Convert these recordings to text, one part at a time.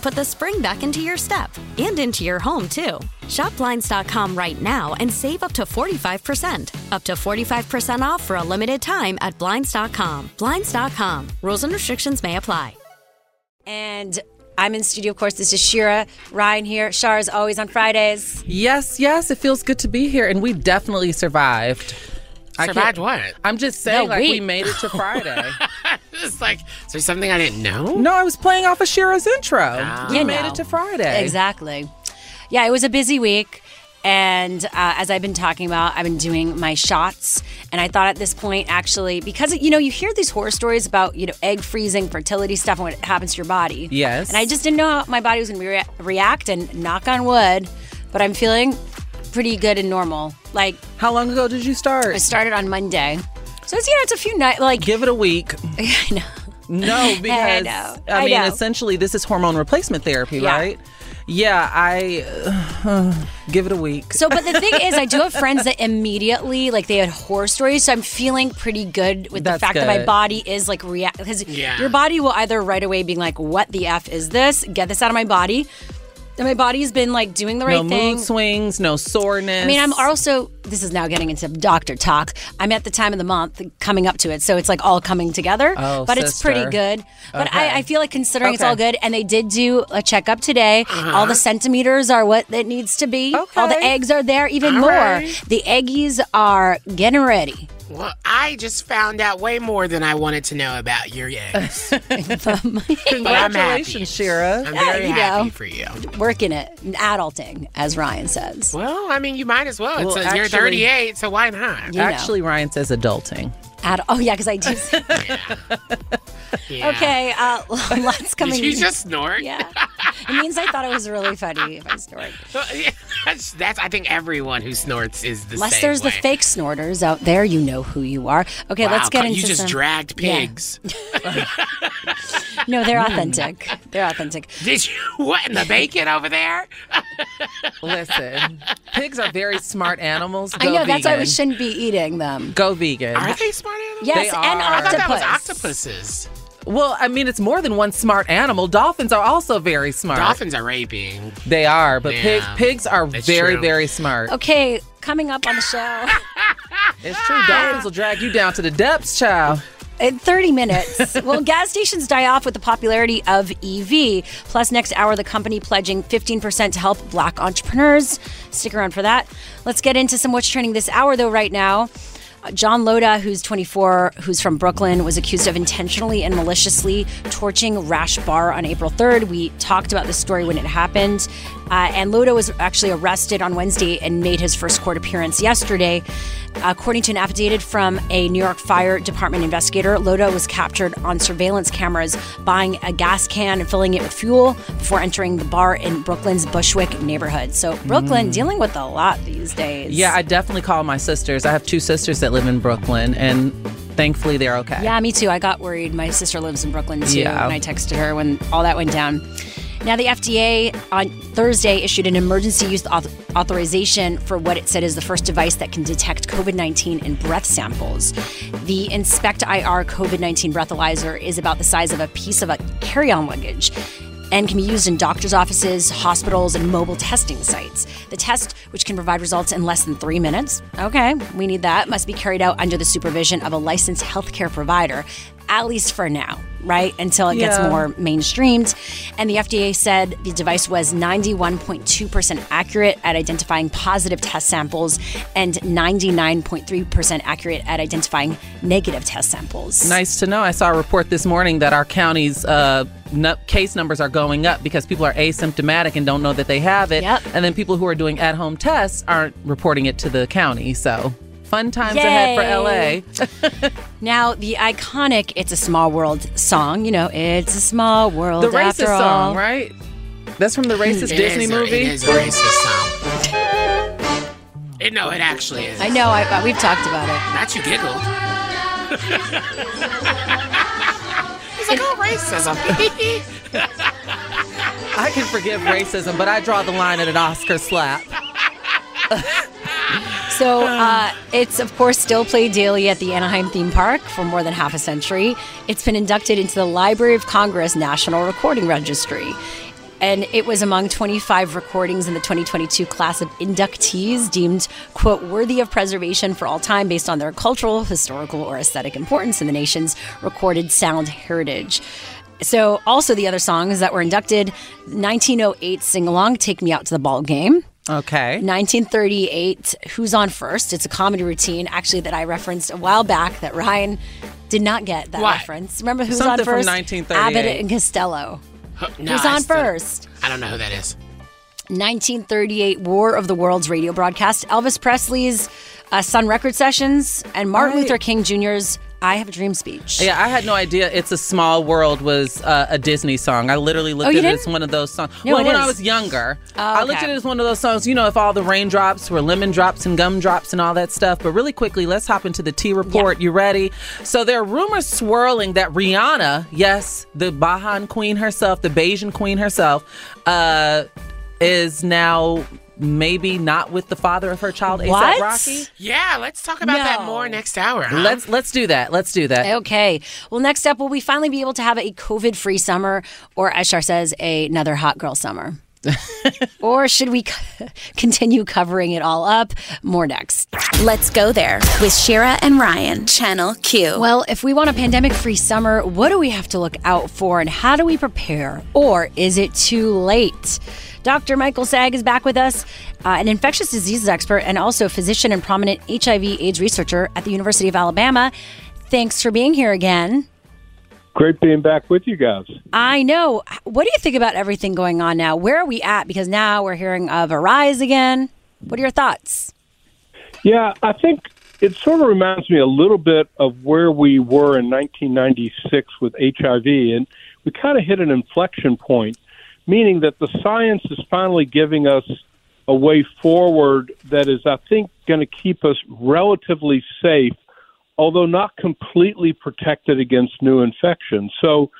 put the spring back into your step and into your home, too. Shop Blinds.com right now and save up to 45%. Up to 45% off for a limited time at Blinds.com. Blinds.com. Rules and restrictions may apply. And I'm in studio, of course. This is Shira. Ryan here. Shar is always on Fridays. Yes, yes, it feels good to be here, and we definitely survived. I can't- Survived what? I'm just saying, No, like we- we made it to Friday. It's like, is there something I didn't know? no, I was playing off of Shira's intro. we You made know. it to Friday. Exactly. Yeah, it was a busy week. And uh, as I've been talking about, I've been doing my shots. And I thought at this point, actually, because, you know, you hear these horror stories about, you know, egg freezing, fertility stuff, and what happens to your body. Yes. And I just didn't know how my body was going to rea- react. And knock on wood, but I'm feeling pretty good and normal. Like, How long ago did you start? I started on Monday. So it's, you know, it's a few nights, like, Give it a week. I know. No, because know. I, I mean, know. essentially, this is hormone replacement therapy, Yeah. right? Yeah, I uh, give it a week. So, but the thing is, I do have friends that immediately, like, they had horror stories. So I'm feeling pretty good with the That's fact that my body is like react because Yeah. your body will either right away being like, "What the f is this? Get this out of my body." And my body's been like doing the right no thing. mood swings, no soreness. I mean, I'm also. This is now getting into doctor talk. I'm at the time of the month coming up to it, so it's like all coming together. Oh, but it's pretty good. But Okay. I, I feel like considering it's all good, and they did do a checkup today. Uh-huh. All the centimeters are what it needs to be. All the eggs are there, even All more. right. The eggies are getting ready. Well, I just found out way more than I wanted to know about your eggs. Congratulations, Shira. I'm Yeah, very you happy know. for you. Working it, adulting, as Ryan says. Well, I mean, you might as well. Well, It's- you're 38, so why not? You know. Actually, Ryan says adulting. Ad- oh yeah, because I do. Yeah. okay, uh, lots coming. Did you just snort? Yeah, it means I thought it was really funny if I snored. that's, that's. I think everyone who snorts is the same. Unless same there's the fake snorters out there, you know who you are. Okay, Wow, let's get into it. You just some. dragged Yeah. pigs. no, they're authentic. They're authentic. Did you? What in the bacon over there? Listen, pigs are very smart animals. I Go know that's why we shouldn't be eating them. Go vegan. Are they smart animals? Yes, They and are. I thought that was octopuses. Well, I mean, it's more than one smart animal. Dolphins are also very smart. Dolphins are raping. They are, but pigs Yeah, pigs are very true. very smart. Okay, coming up on the show It's true. Dolphins will drag you down to the depths, child. in 30 minutes. Will gas stations die off with the popularity of EV? Plus, next hour, the company pledging 15% to help black entrepreneurs. Stick around for that. Let's get into some what's trending this hour, though, right now. John Loda, who's 24, who's from Brooklyn, was accused of intentionally and maliciously torching Rash Bar on April 3rd. We talked about this story when it happened. Uh, and Loda was actually arrested on Wednesday and made his first court appearance yesterday. According to an affidavit from a New York Fire Department investigator, Loda was captured on surveillance cameras buying a gas can and filling it with fuel before entering the bar in Brooklyn's Bushwick neighborhood. So, Brooklyn dealing with a lot these days. Yeah, I definitely call my sisters. I have two sisters that live in Brooklyn, and thankfully they're okay. Yeah, me too. I got worried. My sister lives in Brooklyn too, Yeah. and I texted her when all that went down. Now, the FDA on Thursday issued an emergency use auth- authorization for what it said is the first device that can detect COVID 19 in breath samples. The InspectIR COVID 19 breathalyzer is about the size of a piece of a carry on luggage and can be used in doctors' offices, hospitals, and mobile testing sites. The test, which can provide results in less than three minutes, okay, we need that, must be carried out under the supervision of a licensed healthcare provider, at least for now, right? Until it gets Yeah. more mainstreamed. And the FDA said the device was 91.2% accurate at identifying positive test samples and 99.3% accurate at identifying negative test samples. Nice to know. I saw a report this morning that our county's uh, case numbers are going up because people are asymptomatic and don't know that they have it. Yep. And then people who are doing at home tests aren't reporting it to the county. So fun times ahead for LA. Now, the iconic It's a Small World song, you know, it's a small world The after racist all. song, right? That's from the racist It Disney is a- movie. it is a racist song. It, no, it actually is. I know, I, we've talked about it. Not you giggled. He's like, oh, racism. I can forgive racism, but I draw the line at an Oscar slap. So uh, it's, of course, still played daily at the Anaheim theme park for more than half a century. It's been inducted into the Library of Congress National Recording Registry. And it was among 25 recordings in the 2022 class of inductees deemed, quote, worthy of preservation for all time based on their cultural, historical, or aesthetic importance in the nation's recorded sound heritage. So, also the other songs that were inducted 1908 sing along, Take Me Out to the Ball Game. Okay. 1938, Who's on First? It's a comedy routine, actually, that I referenced a while back that Ryan did not get that What? reference. Remember Who's Something on from First? 1938. Abbott and Costello. No, Who's I on still- first? I don't know who that is. 1938 War of the Worlds radio broadcast. Elvis Presley's uh, Sun Record Sessions and Martin Right. Luther King Jr.'s I Have a Dream speech. Yeah, I had no idea "It's a Small World" was uh, a Disney song. I literally looked Oh, at it didn't? as one of those songs. No, well, it when I was younger, Oh, I looked at it as one of those songs. You know, if all the raindrops were lemon drops and gumdrops and all that stuff. But really quickly, let's hop into the T report. You ready? So there are rumors swirling that Rihanna, yes, the Bajan Queen herself, the Bajan Queen herself, uh, is now. Maybe not with the father of her child, ASAP Rocky. Yeah, let's talk about that more next hour. huh? Let's let's do that. Let's do that. Okay. Well, next up, will we finally be able to have a COVID free summer, or as Shar says, another hot girl summer? or should we continue covering it all up? More next. Let's go there with Shira and Ryan, Channel Q. Well, if we want a pandemic free summer, what do we have to look out for and how do we prepare? Or is it too late? Dr. Michael Saag is back with us, uh, an infectious diseases expert and also physician and prominent HIV AIDS researcher at the University of Alabama. Thanks for being here again. Great being back with you guys. I know. What do you think about everything going on now? Where are we at? Because now we're hearing of a rise again. What are your thoughts? Yeah, I think it sort of reminds me a little bit of where we were in 1996 with HIV, and we kind of hit an inflection point, meaning that the science is finally giving us a way forward that is, I think, going to keep us relatively safe, although not completely protected against new infections. So,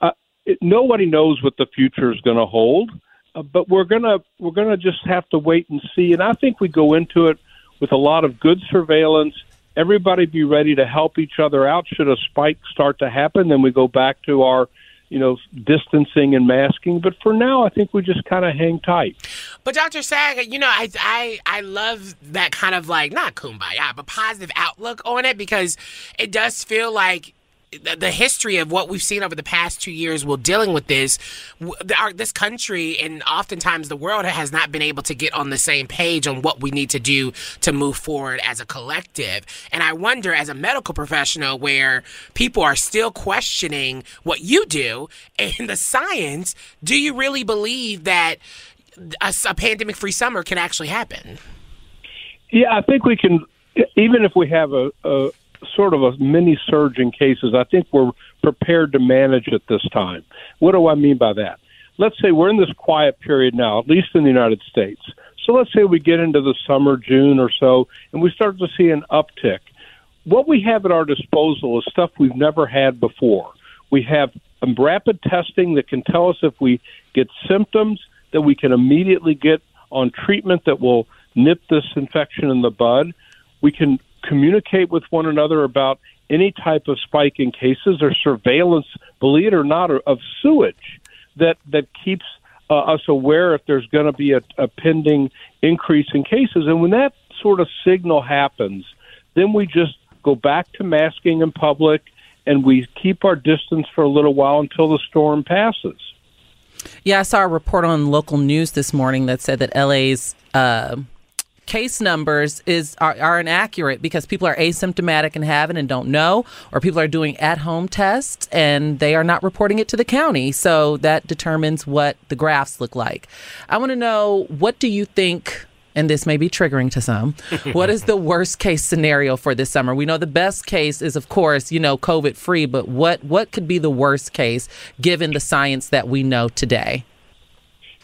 uh, it, nobody knows what the future is going to hold. Uh, but we're gonna we're gonna just have to wait and see. And I think we go into it with a lot of good surveillance. Everybody be ready to help each other out should a spike start to happen. Then we go back to our you know distancing and masking. But for now, I think we just kind of hang tight. But Dr. Saag, you know, I I I love that kind of like not kumbaya, but positive outlook on it because it does feel like the, history of what we've seen over the past two years while dealing with this, our, this country and oftentimes the world has not been able to get on the same page on what we need to do to move forward as a collective. And I wonder, as a medical professional, where people are still questioning what you do and the science, do you really believe that a, a pandemic-free summer can actually happen? Yeah, I think we can. Even if we have a, a sort of a mini surge in cases, I think we're prepared to manage it this time. What do I mean by that? Let's say we're in this quiet period now, at least in the United States. So let's say we get into the summer, June or so, and we start to see an uptick. What we have at our disposal is stuff we've never had before. We have rapid testing that can tell us if we get symptoms that we can immediately get on treatment that will nip this infection in the bud. We can communicate with one another about any type of spike in cases or surveillance, believe it or not, of sewage that that keeps uh, us aware if there's going to be a, a pending increase in cases. And when that sort of signal happens, then we just go back to masking in public and we keep our distance for a little while until the storm passes. Yeah, I saw a report on local news this morning that said that LA's uh, case numbers is are, are inaccurate because people are asymptomatic and have it and don't know, or people are doing at home tests and they are not reporting it to the county. So that determines what the graphs look like. I want to know what do you think and this may be triggering to some. what is the worst case scenario for this summer? We know the best case is, of course, you know, COVID free, but what what could be the worst case given the science that we know today?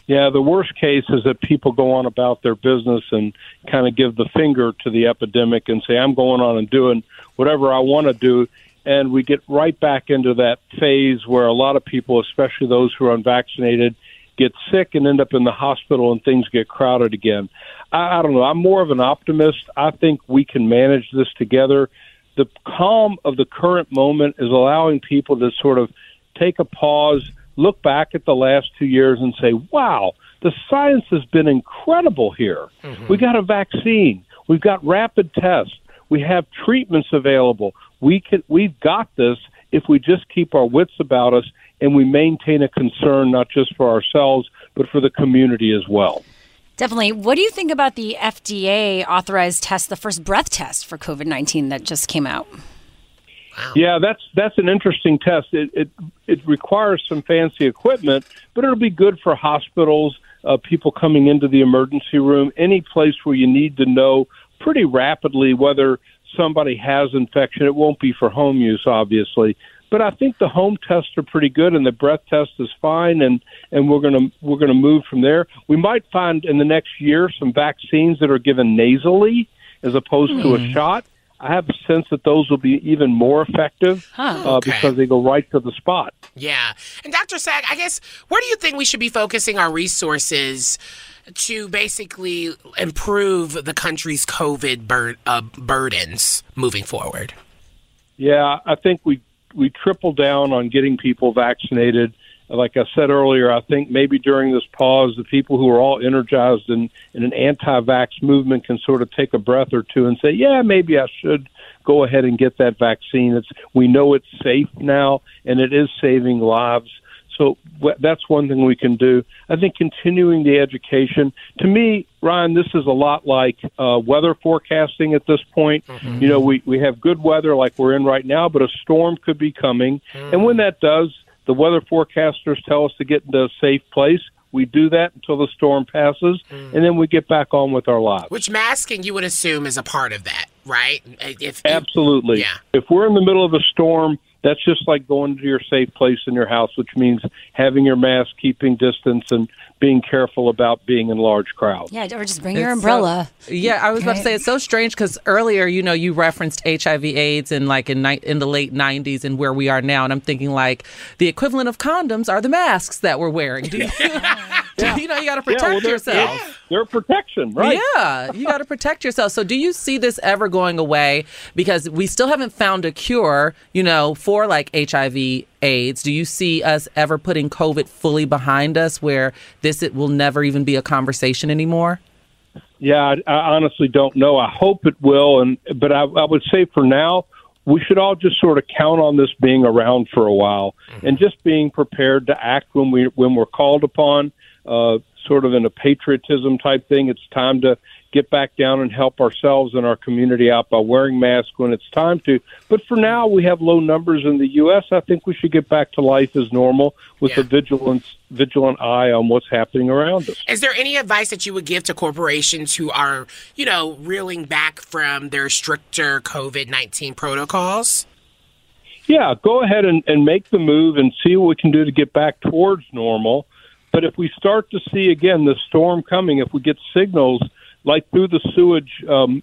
Yeah, the worst case is that people go on about their business and kind of give the finger to the epidemic and say, I'm going on and doing whatever I want to do. And we get right back into that phase where a lot of people, especially those who are unvaccinated, get sick and end up in the hospital and things get crowded again. I, I don't know. I'm more of an optimist. I think we can manage this together. The calm of the current moment is allowing people to sort of take a pause look back at the last two years and say, wow, the science has been incredible here. Mm-hmm. We got a vaccine, we've got rapid tests, we have treatments available. We can, we've got this if we just keep our wits about us and we maintain a concern not just for ourselves but for the community as well. Definitely. What do you think about the FDA authorized test, the first breath test for COVID 19 that just came out? Wow. Yeah, that's that's an interesting test. It, it it requires some fancy equipment, but it'll be good for hospitals, uh, people coming into the emergency room, any place where you need to know pretty rapidly whether somebody has infection. It won't be for home use, obviously, but I think the home tests are pretty good, and the breath test is fine, and and we're gonna we're gonna move from there. We might find in the next year some vaccines that are given nasally as opposed mm. to a hmm. shot I have a sense that those will be even more effective huh. uh, okay. because they go right to the spot. Yeah. And Dr. Saag, I guess, where do you think we should be focusing our resources to basically improve the country's COVID bur- uh, burdens moving forward? Yeah, I think we we triple down on getting people vaccinated like I said earlier, I think maybe during this pause, the people who are all energized in, in an anti vax movement can sort of take a breath or two and say, yeah, maybe I should go ahead and get that vaccine. It's, we know it's safe now and it is saving lives. So that's one thing we can do. I think continuing the education. To me, Ryan, this is a lot like uh, weather forecasting at this point. Mm-hmm. You know, we, we have good weather like we're in right now, but a storm could be coming. Mm-hmm. And when that does, the weather forecasters tell us to get into a safe place. We do that until the storm passes, mm. and then we get back on with our lives. Which masking, you would assume, is a part of that, right? If, Absolutely. yeah. If we're in the middle of a storm, that's just like going to your safe place in your house, which means having your mask, keeping distance, and being careful about being in large crowds. Yeah, or just bring your umbrella. So, yeah, I was about to say it's so strange because earlier, you know, you referenced HIV/AIDS and like in ni- in the late '90s and where we are now, and I'm thinking like the equivalent of condoms are the masks that we're wearing. Yeah. you know, you got to protect yeah, well, yourself. They're protection, right? Yeah, you got to protect yourself. So, do you see this ever going away? Because we still haven't found a cure, you know, for like HIV AIDS. Do you see us ever putting COVID fully behind us where this it will never even be a conversation anymore? Yeah, I, I honestly don't know. I hope it will, and but I, I would say for now, we should all just sort of count on this being around for a while mm-hmm. and just being prepared to act when we when we're called upon. Uh, sort of in a patriotism type thing. It's time to get back down and help ourselves and our community out by wearing masks when it's time to. But for now, we have low numbers in the U.S. I think we should get back to life as normal with yeah. a vigilant, vigilant eye on what's happening around us. Is there any advice that you would give to corporations who are, you know, reeling back from their stricter COVID 19 protocols? Yeah, go ahead and, and make the move and see what we can do to get back towards normal. But if we start to see again the storm coming, if we get signals like through the sewage um,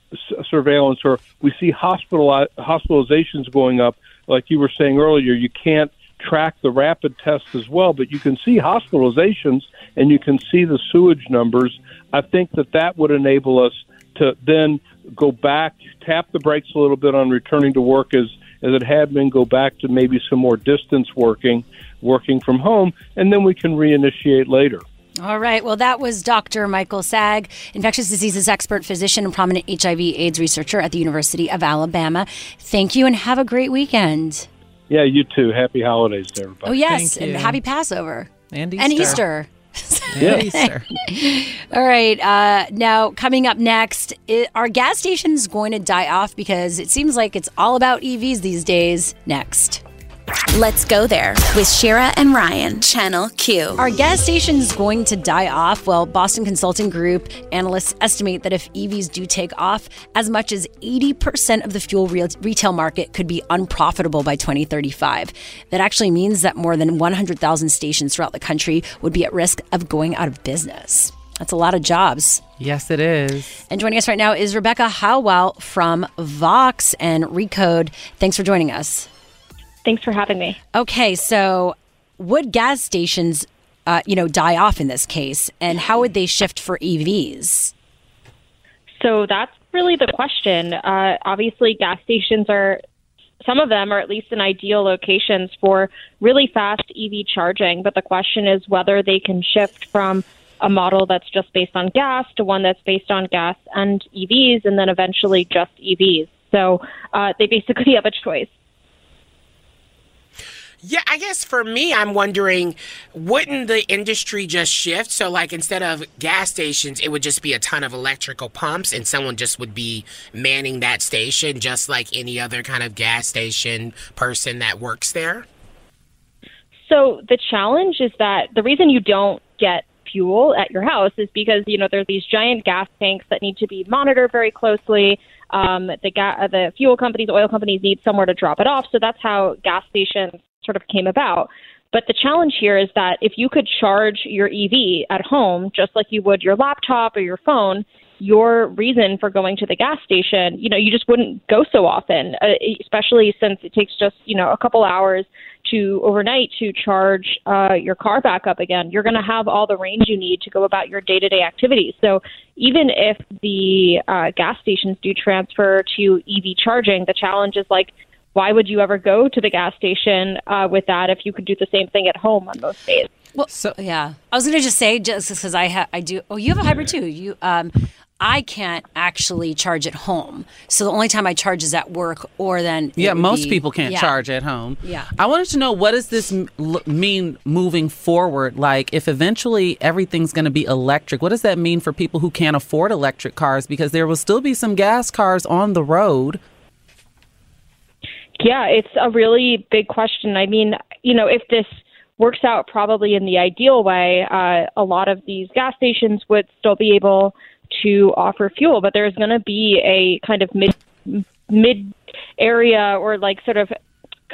surveillance, or we see hospital hospitalizations going up, like you were saying earlier, you can't track the rapid tests as well, but you can see hospitalizations and you can see the sewage numbers. I think that that would enable us to then go back, tap the brakes a little bit on returning to work as as it had been, go back to maybe some more distance working, working from home, and then we can reinitiate later. All right. Well, that was Dr. Michael Saag, infectious diseases expert, physician, and prominent HIV/AIDS researcher at the University of Alabama. Thank you, and have a great weekend. Yeah, you too. Happy holidays to everybody. Oh yes, Thank and you. happy Passover And Easter. and Easter. Yeah. Easter. All right. Uh, now, coming up next, i are gas stations going to die off because it seems like it's all about EVs these days? Next. Let's go there with Shira and Ryan, Channel Q. Our gas station is going to die off? Well, Boston Consulting Group analysts estimate that if EVs do take off, as much as 80% of the fuel re- retail market could be unprofitable by 2035. That actually means that more than 100,000 stations throughout the country would be at risk of going out of business. That's a lot of jobs. yes, it is. And joining us right now is Rebecca Heilweil from Vox and Recode. Thanks for joining us. Thanks for having me. Okay, so would gas stations, uh, you know, die off in this case, and how would they shift for EVs? So that's really the question. Uh, obviously, gas stations are, some of them are at least in ideal locations for really fast EV charging. But the question is whether they can shift from a model that's just based on gas to one that's based on gas and EVs, and then eventually just EVs. So uh, they basically have a choice. Yeah, I guess for me, I'm wondering, wouldn't the industry just shift? So, like, instead of gas stations, it would just be a ton of electrical pumps, and someone just would be manning that station, just like any other kind of gas station person that works there. So the challenge is that the reason you don't get fuel at your house is because you know there's these giant gas tanks that need to be monitored very closely. Um, the ga- the fuel companies, oil companies need somewhere to drop it off, so that's how gas stations sort of came about. But the challenge here is that if you could charge your EV at home just like you would your laptop or your phone, your reason for going to the gas station, you know, you just wouldn't go so often, uh, especially since it takes just, you know, a couple hours to overnight to charge uh, your car back up again. You're going to have all the range you need to go about your day to day activities. So even if the uh, gas stations do transfer to EV charging, the challenge is like, why would you ever go to the gas station uh, with that if you could do the same thing at home on most days? Well, So- yeah, I was going to just say just because I ha- I do. Oh, you have a hybrid too. You um, I can't actually charge at home, so the only time I charge is at work or then. Yeah, most be- people can't yeah. charge at home. Yeah. I wanted to know what does this m- l- mean moving forward? Like, if eventually everything's going to be electric, what does that mean for people who can't afford electric cars? Because there will still be some gas cars on the road. Yeah, it's a really big question. I mean, you know, if this works out probably in the ideal way, uh, a lot of these gas stations would still be able to offer fuel, but there's going to be a kind of mid mid area or like sort of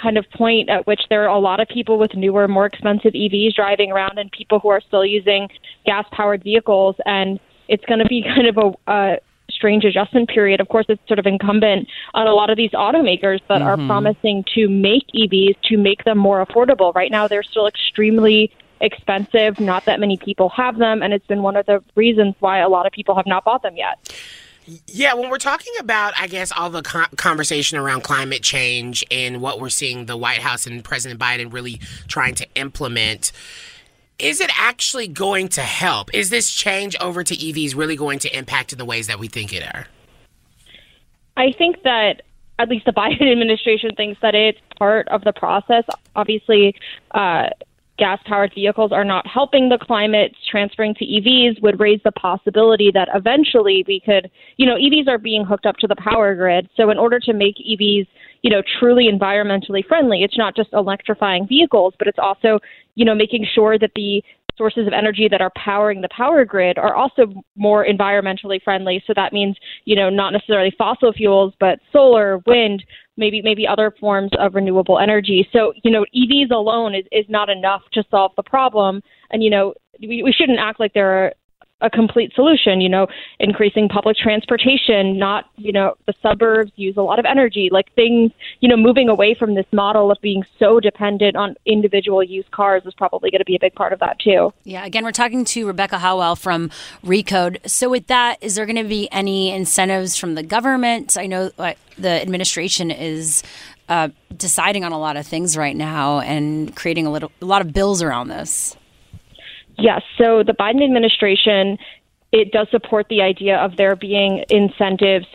kind of point at which there are a lot of people with newer, more expensive EVs driving around and people who are still using gas powered vehicles. And it's going to be kind of a, a strange adjustment period. Of course, it's sort of incumbent on a lot of these automakers that are mm-hmm. promising to make EVs to make them more affordable. Right now, they're still extremely expensive. Not that many people have them. And it's been one of the reasons why a lot of people have not bought them yet. Yeah, when we're talking about, I guess, all the conversation around climate change and what we're seeing the White House and President Biden really trying to implement, is it actually going to help? Is this change over to EVs really going to impact in the ways that we think it are? I think that at least the Biden administration thinks that it's part of the process. Obviously, uh, gas powered vehicles are not helping the climate. Transferring to EVs would raise the possibility that eventually we could, you know, EVs are being hooked up to the power grid. So, in order to make EVs, you know, truly environmentally friendly, it's not just electrifying vehicles, but it's also, you know, making sure that the sources of energy that are powering the power grid are also more environmentally friendly. So that means, you know, not necessarily fossil fuels, but solar, wind, maybe maybe other forms of renewable energy. So, you know, EVs alone is, is not enough to solve the problem. And, you know, we, we shouldn't act like there are a complete solution. You know, increasing public transportation, not you know the suburbs use a lot of energy, like things. You know, moving away from this model of being so dependent on individual used cars is probably going to be a big part of that too. Yeah, again, we're talking to Rebecca Heilweil from Recode. So, with that, is there going to be any incentives from the government? I know the administration is uh, deciding on a lot of things right now and creating a little a lot of bills around this. Yes. So the Biden administration it does support the idea of there being incentives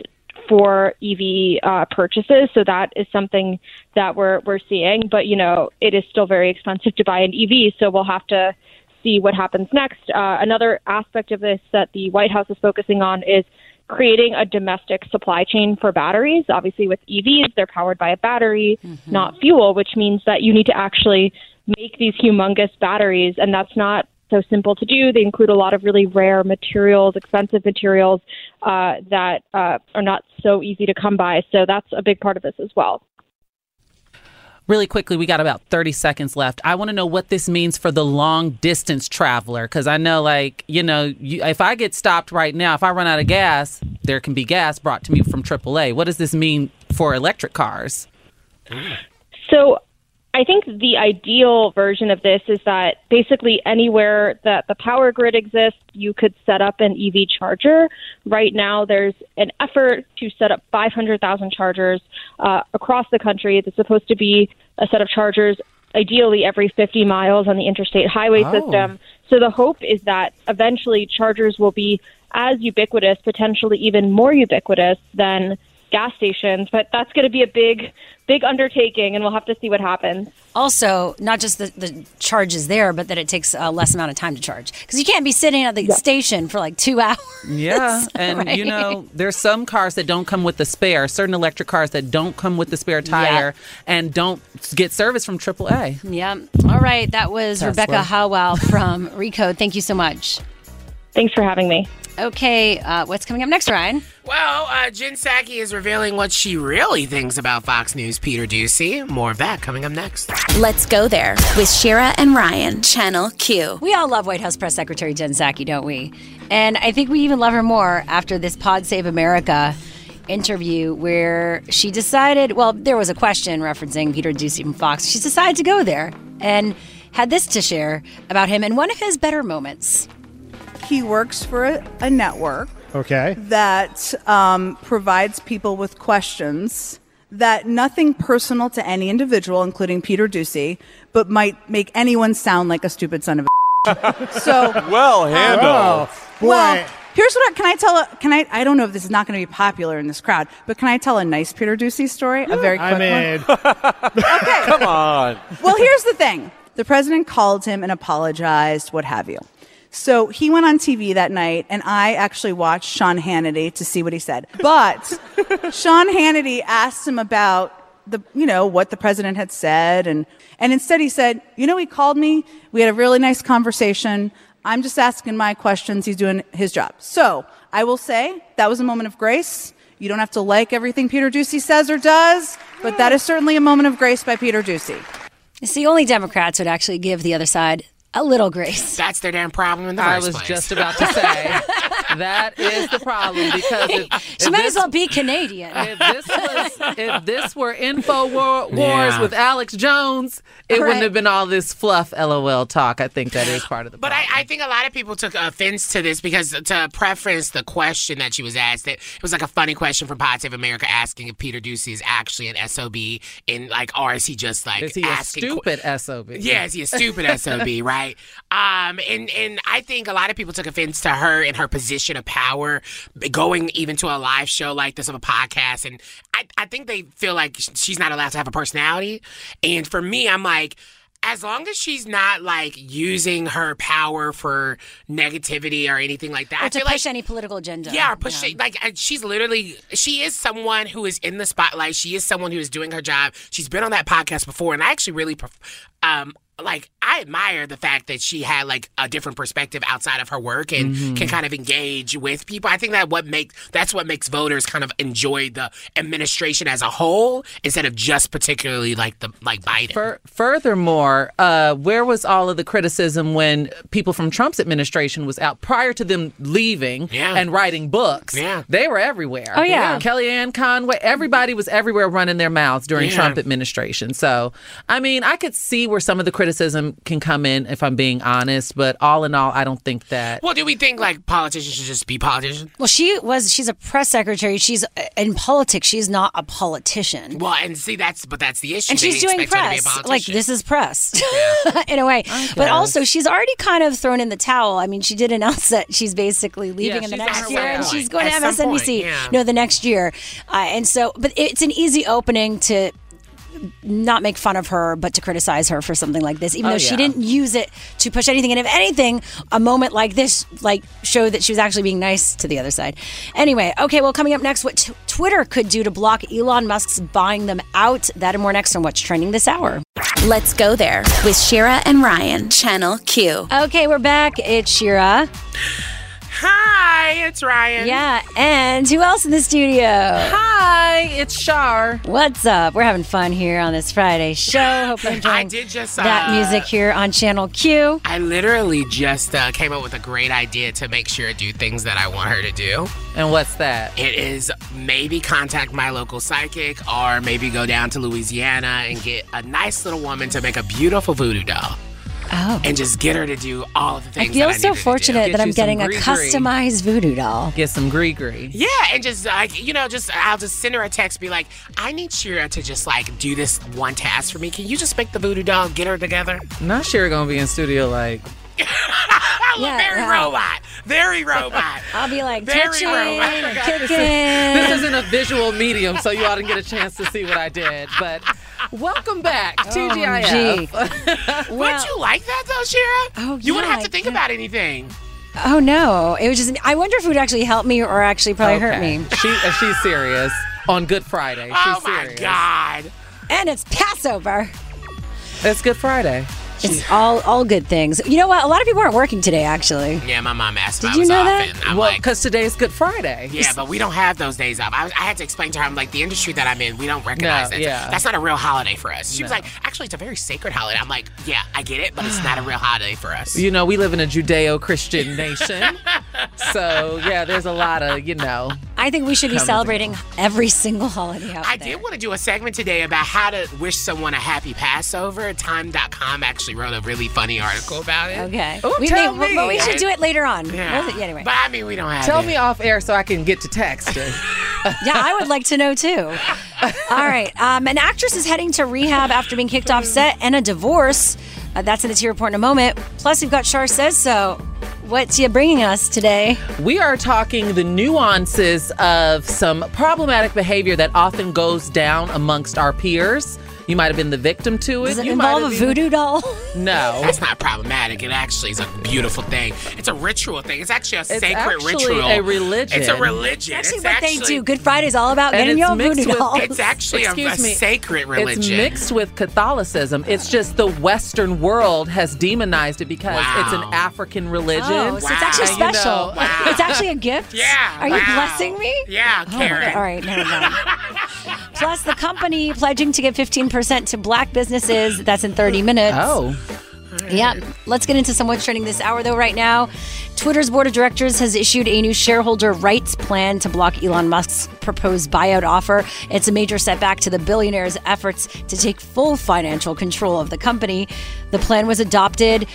for EV uh, purchases. So that is something that we're we're seeing. But you know, it is still very expensive to buy an EV. So we'll have to see what happens next. Uh, another aspect of this that the White House is focusing on is creating a domestic supply chain for batteries. Obviously, with EVs, they're powered by a battery, mm-hmm. not fuel, which means that you need to actually make these humongous batteries, and that's not so simple to do. They include a lot of really rare materials, expensive materials uh, that uh, are not so easy to come by. So that's a big part of this as well. Really quickly, we got about 30 seconds left. I want to know what this means for the long distance traveler because I know, like, you know, you, if I get stopped right now, if I run out of gas, there can be gas brought to me from AAA. What does this mean for electric cars? So I think the ideal version of this is that basically anywhere that the power grid exists, you could set up an EV charger. Right now, there's an effort to set up 500,000 chargers uh, across the country. It's supposed to be a set of chargers, ideally every 50 miles on the interstate highway oh. system. So the hope is that eventually chargers will be as ubiquitous, potentially even more ubiquitous than gas stations, but that's going to be a big, big undertaking, and we'll have to see what happens. Also, not just the, the charge is there, but that it takes a less amount of time to charge because you can't be sitting at the station for like two hours. Yeah, and right? you know, there's some cars that don't come with the spare, certain electric cars that don't come with the spare tire yeah. and don't get service from AAA. Yeah. All right, that was Tesla. Rebecca Heilweil from Recode. Thank you so much. Thanks for having me. Okay, uh, what's coming up next, Ryan? Well, uh, Jen Psaki is revealing what she really thinks about Fox News' Peter Doocy. More of that coming up next. Let's go there with Shira and Ryan, Channel Q. We all love White House Press Secretary Jen Psaki, don't we? And I think we even love her more after this Pod Save America interview where she decided, well, there was a question referencing Peter Doocy from Fox. She decided to go there and had this to share about him and one of his better moments he works for a, a network. Okay. That um, provides people with questions that nothing personal to any individual, including Peter Doocy, but might make anyone sound like a stupid son of a. so well handled. Oh, well, here's what I, can I tell? A, can I? I don't know if this is not going to be popular in this crowd, but can I tell a nice Peter Doocy story? A very quick I mean, one. okay. Come on. Well, here's the thing. The president called him and apologized, what have you. So he went on TV that night, and I actually watched Sean Hannity to see what he said. But Sean Hannity asked him about the, you know, what the president had said, and and instead he said, you know, he called me. We had a really nice conversation. I'm just asking my questions. He's doing his job. So I will say that was a moment of grace. You don't have to like everything Peter Doocy says or does, but that is certainly a moment of grace by Peter Doocy. It's the only Democrats would actually give the other side a little grace. That's their damn problem in the I first was place. just about to say that is the problem because if, she if might this, as well be Canadian. If this was if this were Info War, Wars Yeah. with Alex Jones, it Right. wouldn't have been all this fluff LOL talk. I think that is part of the But problem. I, I think a lot of people took offense to this because to preference the question that she was asked, it, it was like a funny question from Pod Save America asking if Peter Doocy is actually an SOB and like, or is he just like is he asking que- stupid SOB? Yeah, is he a stupid SOB, right? Um, and and I think a lot of people took offense to her in her position of power, going even to a live show like this of a podcast, and I I think they feel like she's not allowed to have a personality. And for me, I'm like. As long as she's not like using her power for negativity or anything like that, or to push like any political agenda. yeah, or push it. Like she's literally, she is someone who is in the spotlight. She is someone who is doing her job. She's been on that podcast before, and I actually really, um, like I admire the fact that she had like a different perspective outside of her work and Mm-hmm. can kind of engage with people. I think that what make that's what makes voters kind of enjoy the administration as a whole instead of just particularly like the like Biden. Fur- furthermore, uh, where was all of the criticism when people from Trump's administration was out prior to them leaving Yeah. and writing books? Yeah. They were everywhere. Oh, yeah. Kellyanne Conway, everybody was everywhere running their mouths during Yeah. Trump administration. So, I mean, I could see where some of the criticism can come in if I'm being honest, but all in all, I don't think that. well, do we think like politicians should just be politicians? Well, she was. She's a press secretary. She's uh, in politics. She's not a politician. Well, and see that's but that's the issue. and They she's doing expect her to be a press. Like this is press, in a way. But also, she's already kind of thrown in the towel. I mean, she did announce that she's basically leaving Yeah, in the next year, and she's going At to some point, MSNBC. yeah. No, the next year, uh, and so. But it's an easy opening to not make fun of her, but to criticize her for something like this, even Oh, though she didn't use it to push anything. And if anything, a moment like this, like, showed that she was actually being nice to the other side. Anyway, okay. Well, coming up next, what t- Twitter could do to block Elon Musk's buying them out. That and more next on what's trending this hour. Let's go there with Shira and Ryan, Channel Q. Okay, we're back. It's Shira. Hi, it's Ryan. Yeah, and who else in the studio? Hi, it's Shar. What's up? We're having fun here on this Friday show. Hope you're enjoying I did just uh, that music here on Channel Q. I literally just uh, came up with a great idea to make sure to do things that I want her to do. And what's that? It is maybe contact my local psychic or maybe go down to Louisiana and get a nice little woman to make a beautiful voodoo doll Oh. and just get her to do all of the things. I feel that I so needed to do. fortunate Get that I'm getting a customized voodoo doll. Get some gris-gris. Yeah, and just like you know, just I'll just send her a text, be like, I need Shira to just like do this one task for me. Can you just make the voodoo doll, get her together? Not sure gonna be in studio like I look Yeah, very yeah. robot, very robot. I'll be like Very touching, romantic. kicking. this isn't a visual medium, so you ought to get a chance to see what I did. But welcome back, TGIF. Gee. Would you like that though, Shira? Oh, you wouldn't have to think yeah. about anything. Oh no! It was just. I wonder if it would actually help me or actually probably hurt me. She, uh, she's serious on Good Friday. She's oh my serious. god. And it's Passover. It's Good Friday. It's all all good things. You know what? A lot of people aren't working today. Actually, Yeah, my mom asked Did if I you was know off, that? and I'm well, like, because today's Good Friday. yeah, but we don't have those days off. I, was- I had to explain to her, I'm like, the industry that I'm in, we don't recognize No, that. yeah. That's not a real holiday for us. She was like, actually, it's a very sacred holiday. I'm like, yeah, I get it, but it's not a real holiday for us. You know, we live in a Judeo-Christian nation, so yeah, there's a lot of you know. I think we should be Come with celebrating every single holiday out I there. did want to do a segment today about how to wish someone a happy Passover. Time.com actually wrote a really funny article about it. Okay. Ooh, we tell may- me. but we should do it later on. Yeah. Well, anyway. But I mean, we don't have Tell it. me off air so I can get to text. yeah, I would like to know too. All right. Um, an actress is heading to rehab after being kicked off set and a divorce. Uh, that's in the T report in a moment. Plus, we've got Shar Says So. What's you bringing us today? We are talking the nuances of some problematic behavior that often goes down amongst our peers. You might have been the victim to it. Does it you might involve a have even- voodoo doll? No. That's not problematic. It actually is a beautiful thing. It's a ritual thing. It's actually a sacred actually ritual. a religion. It's a religion. It's actually, it's what actually, they do. Good Friday is all about And getting it's your mixed voodoo with- dolls. It's actually a, a me. sacred religion. It's mixed with Catholicism. It's just the Western world has demonized it because it's an African religion. Oh, so it's actually Wow. You know, special. wow. It's actually a gift. Yeah. Are you blessing me? Yeah, Oh, Karen. okay. All right, never mind. Plus, the company pledging to give 15% to black businesses. That's in 30 minutes. Oh. Yeah. Let's get into some what's trending this hour, though, right now. Twitter's board of directors has issued a new shareholder rights plan to block Elon Musk's proposed buyout offer. It's a major setback to the billionaire's efforts to take full financial control of the company. The plan was adopted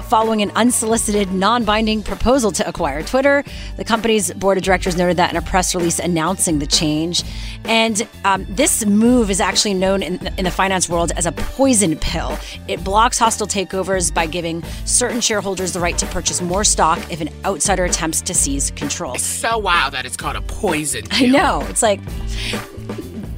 following an unsolicited, non binding proposal to acquire Twitter. The company's board of directors noted that in a press release announcing the change. And um, this move is actually known in, in the finance world as a poison pill. It blocks hostile takeovers by giving certain shareholders the right to purchase more stock if an outsider attempts to seize control. It's so wild that it's called a poison. I know. It's like,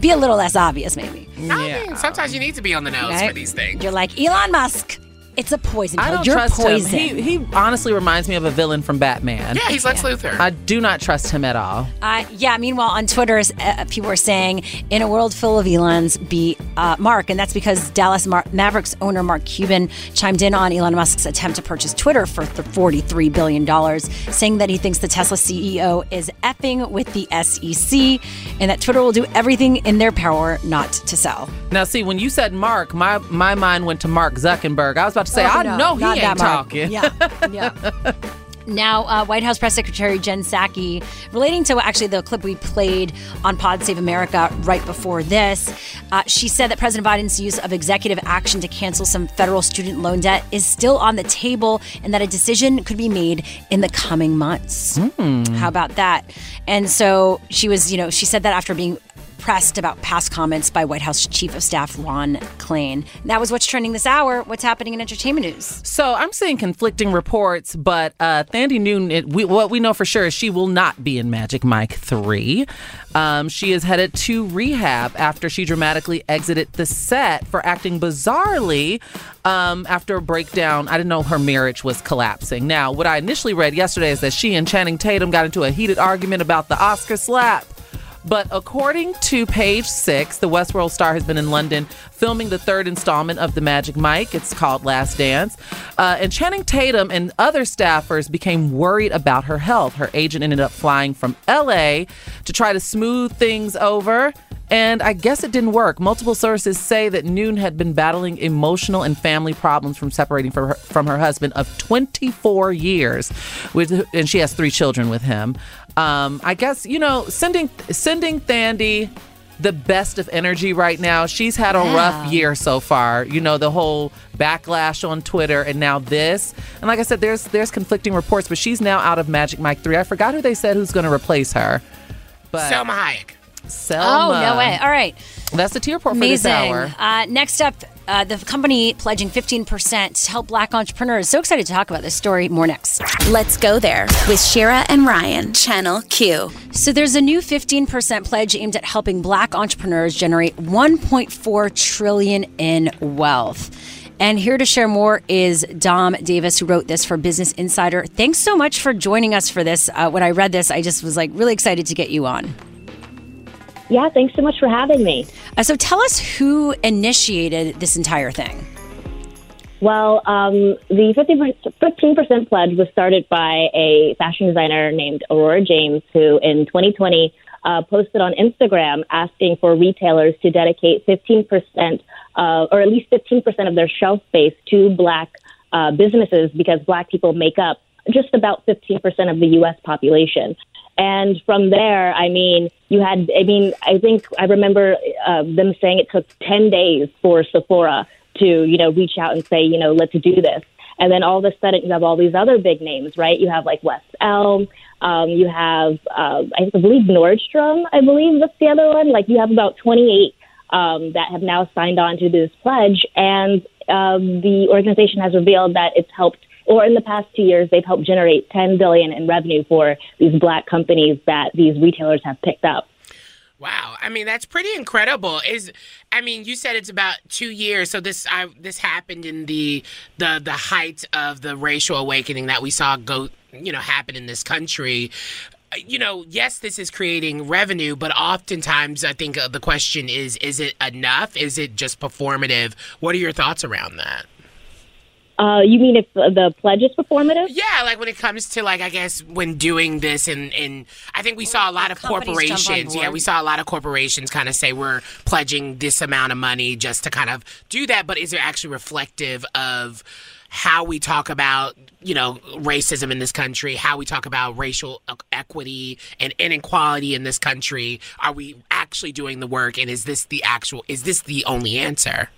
be a little less obvious, maybe. I mean, sometimes you need to be on the nose Right? for these things. You're like, Elon Musk, It's a poison I don't You're trust poison. him. He, he honestly reminds me of a villain from Batman. Yeah, he's Lex Luthor. I do not trust him at all. Uh, yeah. Meanwhile, on Twitter, uh, people are saying, "In a world full of Elons, be uh, Mark," and that's because Dallas Mar- Mavericks owner Mark Cuban chimed in on Elon Musk's attempt to purchase Twitter for th- forty-three billion dollars, saying that he thinks the Tesla CEO is effing with the SEC, and that Twitter will do everything in their power not to sell. Now, see, when you said Mark, my my mind went to Mark Zuckerberg. I was about to say, Oh, I no, know he ain't talking. Yeah, yeah. Now, uh, White House Press Secretary Jen Psaki, relating to actually the clip we played on Pod Save America right before this, uh, she said that President Biden's use of executive action to cancel some federal student loan debt is still on the table and that a decision could be made in the coming months. How about that? And so she was, you know, she said that after being pressed about past comments by White House Chief of Staff Ron Klain. That was what's trending this hour. What's happening in entertainment news? So I'm seeing conflicting reports, but uh, Thandie Newton, it, we, what we know for sure is she will not be in Magic Mike 3. Um, she is headed to rehab after she dramatically exited the set for acting bizarrely um, after a breakdown. I didn't know her marriage was collapsing. Now, what I initially read yesterday is that she and Channing Tatum got into a heated argument about the Oscar slap. But according to page six, the Westworld star has been in London filming the third installment of the Magic Mike. It's called Last Dance. Uh, and Channing Tatum and other staffers became worried about her health. Her agent ended up flying from LA to try to smooth things over. And I guess it didn't work. Multiple sources say that Newton had been battling emotional and family problems from separating from her, from her husband of 24 years, with, and she has three children with him. Um, I guess you know sending sending Thandie the best of energy right now. She's had a rough year so far. You know the whole backlash on Twitter, and now this. And like I said, there's there's conflicting reports, but she's now out of Magic Mike three. I forgot who they said who's going to replace her. But Salma Hayek. Salma. Oh, no way. All right. That's the tier report for this hour. Uh, next up, uh, the company pledging 15% to help black entrepreneurs. So excited to talk about this story. More next. Let's go there with Shira and Ryan, Channel Q. So there's a new 15% pledge aimed at helping black entrepreneurs generate 1.4 trillion in wealth. And here to share more is Dom Davis, who wrote this for Business Insider. Thanks so much for joining us for this. Uh, when I read this, I just was like really excited to get you on. Yeah, thanks so much for having me. Uh, so tell us who initiated this entire thing. Well, um, the 15% pledge was started by a fashion designer named Aurora James, who in 2020 uh, posted on Instagram asking for retailers to dedicate 15%, uh, or at least 15% of their shelf space to black uh, businesses because black people make up just about 15% of the U.S. population. And from there, I mean, you had, I mean, I think I remember uh, them saying it took 10 days for Sephora to, you know, reach out and say, you know, let's do this. And then all of a sudden you have all these other big names, right? You have like West Elm. Um, you have, uh, I believe Nordstrom, I believe that's the other one. Like you have about 28 um, that have now signed on to this pledge. And um, the organization has revealed that it's helped or in the past two years, they've helped generate 10 billion in revenue for these black companies that these retailers have picked up. Wow, I mean that's pretty incredible. Is I mean you said it's about two years, so this I, this happened in the the the height of the racial awakening that we saw go you know happen in this country. Uh, You know, yes, this is creating revenue, but oftentimes I think uh, the question is: Is it enough? Is it just performative? What are your thoughts around that? Uh, you mean if the pledge is performative? Yeah, like when it comes to like I guess when doing this and and I think we saw a lot of companies jump on corporations. Yeah, we saw a lot of corporations kind of say we're pledging this amount of money just to kind of do that, but is it actually reflective of how we talk about, you know, racism in this country, how we talk about racial equity and inequality in this country? Are we actually doing the work and is this the actual is this the only answer?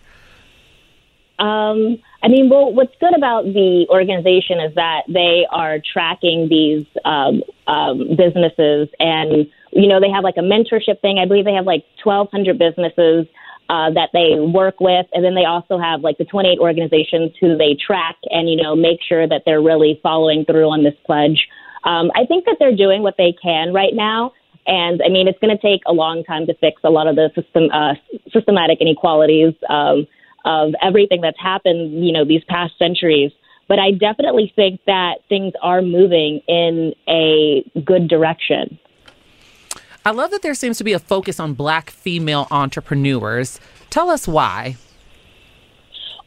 Um, I mean, well, what's good about the organization is that they are tracking these um, um, businesses, and you know, they have like a mentorship thing. I believe they have like 1,200 businesses uh, that they work with, and then they also have like the 28 organizations who they track and you know make sure that they're really following through on this pledge. Um, I think that they're doing what they can right now. And I mean, it's going to take a long time to fix a lot of the system, uh, systematic inequalities. Um, of everything that's happened, you know, these past centuries. But I definitely think that things are moving in a good direction. I love that there seems to be a focus on black female entrepreneurs. Tell us why.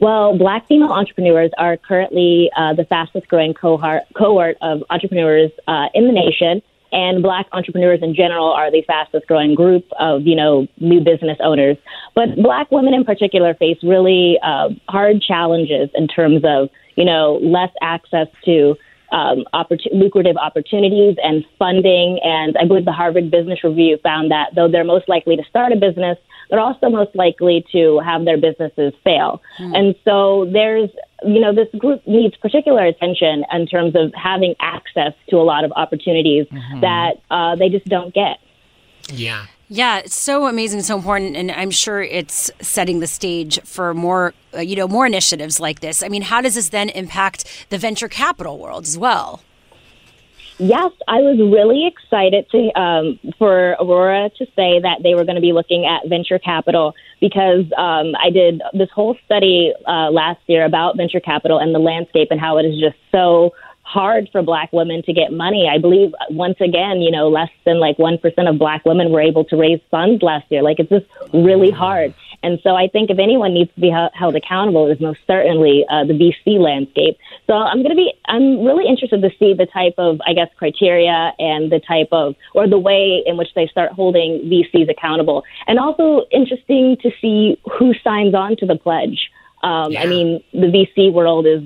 Well, black female entrepreneurs are currently uh, the fastest growing cohort, cohort of entrepreneurs uh, in the nation. And black entrepreneurs in general are the fastest growing group of, you know, new business owners. But black women in particular face really uh, hard challenges in terms of, you know, less access to um, oppor- lucrative opportunities and funding. And I believe the Harvard Business Review found that though they're most likely to start a business, they're also most likely to have their businesses fail. Mm. And so there's, you know, this group needs particular attention in terms of having access to a lot of opportunities mm-hmm. that uh, they just don't get. Yeah. Yeah, it's so amazing, so important, and I'm sure it's setting the stage for more, uh, you know, more initiatives like this. I mean, how does this then impact the venture capital world as well? Yes, I was really excited to um, for Aurora to say that they were going to be looking at venture capital because um, I did this whole study uh, last year about venture capital and the landscape and how it is just so hard for black women to get money. I believe once again, you know, less than like 1% of black women were able to raise funds last year. Like it's just really hard. And so I think if anyone needs to be held accountable, is most certainly uh, the VC landscape. So I'm going to be, I'm really interested to see the type of, I guess, criteria and the type of, or the way in which they start holding VCs accountable. And also interesting to see who signs on to the pledge. Um, yeah. I mean, the VC world is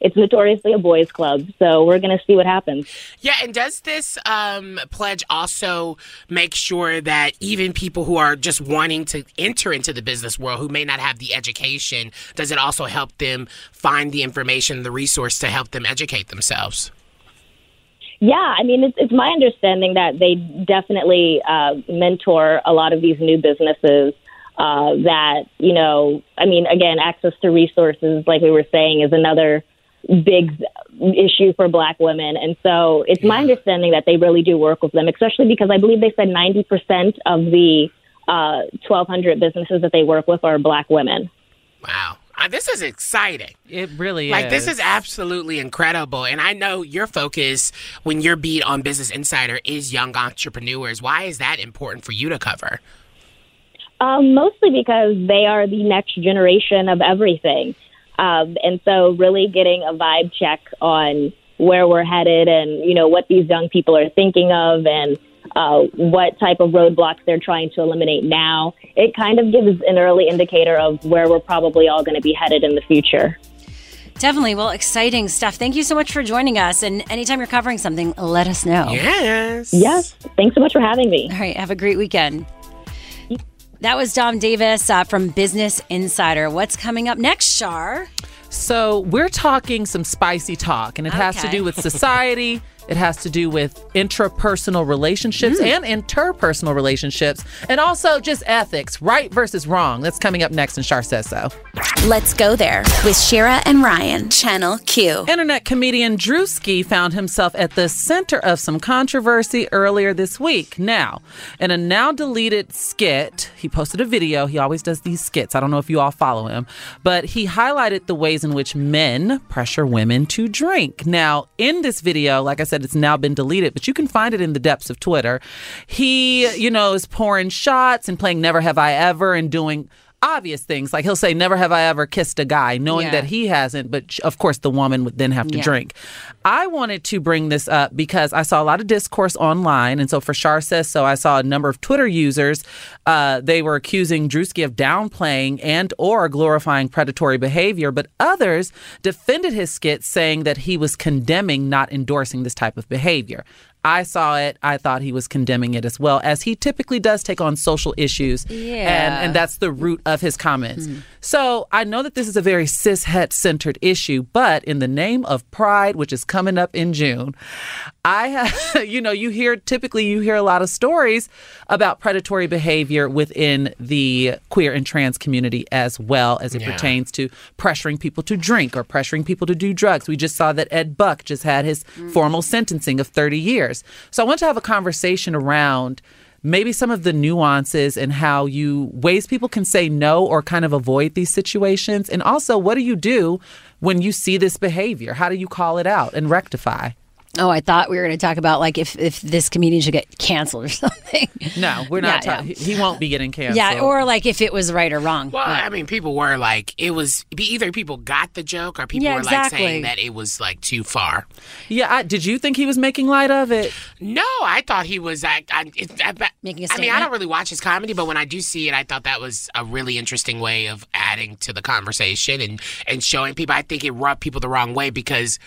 it's notoriously a boys' club, so we're going to see what happens. Yeah, and does this um, pledge also make sure that even people who are just wanting to enter into the business world who may not have the education, does it also help them find the information, the resource to help them educate themselves? Yeah, I mean, it's, it's my understanding that they definitely uh, mentor a lot of these new businesses. Uh, that you know, I mean, again, access to resources, like we were saying, is another big issue for black women. And so it's my understanding that they really do work with them, especially because I believe they said 90% of the uh, 1,200 businesses that they work with are black women. Wow. Uh, this is exciting. It really like, is. Like, this is absolutely incredible. And I know your focus when your beat on Business Insider is young entrepreneurs. Why is that important for you to cover? Um, mostly because they are the next generation of everything. Um, and so, really getting a vibe check on where we're headed and, you know, what these young people are thinking of and uh, what type of roadblocks they're trying to eliminate now, it kind of gives an early indicator of where we're probably all going to be headed in the future. Definitely. Well, exciting stuff. Thank you so much for joining us. And anytime you're covering something, let us know. Yes. Yes. Thanks so much for having me. All right. Have a great weekend. That was Dom Davis uh, from Business Insider. What's coming up next, Shar? So, we're talking some spicy talk, and it okay. has to do with society. It has to do with intrapersonal relationships mm. and interpersonal relationships, and also just ethics, right versus wrong. That's coming up next in Shar Says So. Let's go there with Shira and Ryan, Channel Q. Internet comedian Drewski found himself at the center of some controversy earlier this week. Now, in a now deleted skit, he posted a video. He always does these skits. I don't know if you all follow him, but he highlighted the ways in which men pressure women to drink. Now, in this video, like I said, it's now been deleted, but you can find it in the depths of Twitter. He, you know, is pouring shots and playing Never Have I Ever and doing obvious things. Like he'll say, Never have I ever kissed a guy, knowing yeah. that he hasn't, but of course the woman would then have to yeah. drink. I wanted to bring this up because I saw a lot of discourse online. And so for Shar Says So, I saw a number of Twitter users. Uh, they were accusing Drewski of downplaying and or glorifying predatory behavior, but others defended his skit saying that he was condemning, not endorsing this type of behavior. I saw it. I thought he was condemning it as well, as he typically does take on social issues. Yeah. And, and that's the root of his comments. Mm. So I know that this is a very cis het centered issue, but in the name of pride, which is coming up in June, I have, you know, you hear typically you hear a lot of stories about predatory behavior within the queer and trans community as well as it yeah. pertains to pressuring people to drink or pressuring people to do drugs. We just saw that Ed Buck just had his mm. formal sentencing of 30 years. So I want to have a conversation around maybe some of the nuances and how you ways people can say no or kind of avoid these situations and also what do you do when you see this behavior how do you call it out and rectify Oh, I thought we were going to talk about like if, if this comedian should get canceled or something. no we're not Yeah, talking he won't be getting canceled Yeah, or like if it was right or wrong. Well, Yeah. I mean, people were like, it was either people got the joke or people Yeah, were like exactly. saying that it was like too far. yeah I, did you think he was making light of it No, I thought he was. I, I, it, I, but- Making a I mean, I statement? don't really watch his comedy, but when I do see it, I thought that was a really interesting way of adding to the conversation and and showing people. I think it rubbed people the wrong way because.